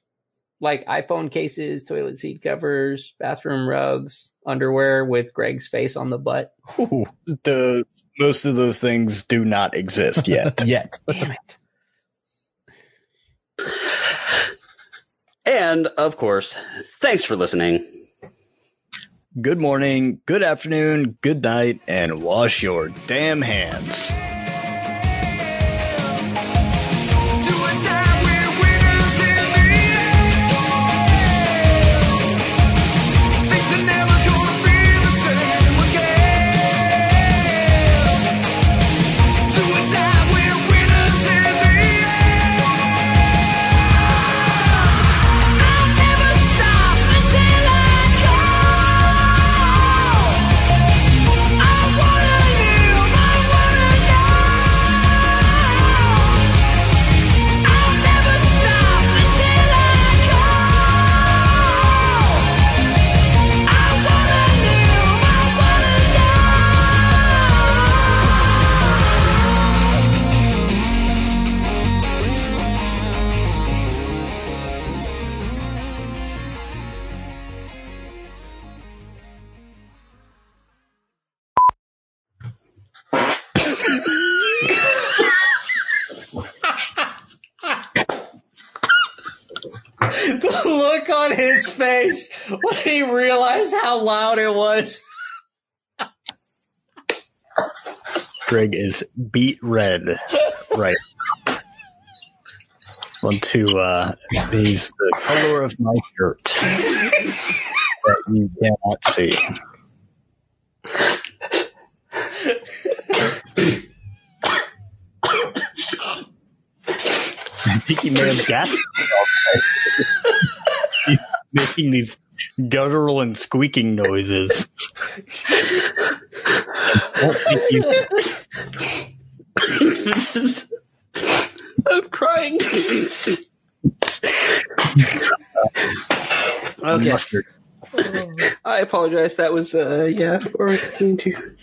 like iPhone cases, toilet seat covers, bathroom rugs, underwear with Greg's face on the butt. Ooh, The most of those things do not exist yet. *laughs* yet. Damn it. And of course, thanks for listening. good morning, good afternoon, good night, and wash your damn hands. Face when he realized how loud it was. Greg is beat red. Right. Want to uh he's the color of my shirt that you cannot see. I think he may have making these guttural and squeaking noises. I don't think you- I'm crying. okay, mustard. I apologize. That was uh yeah for to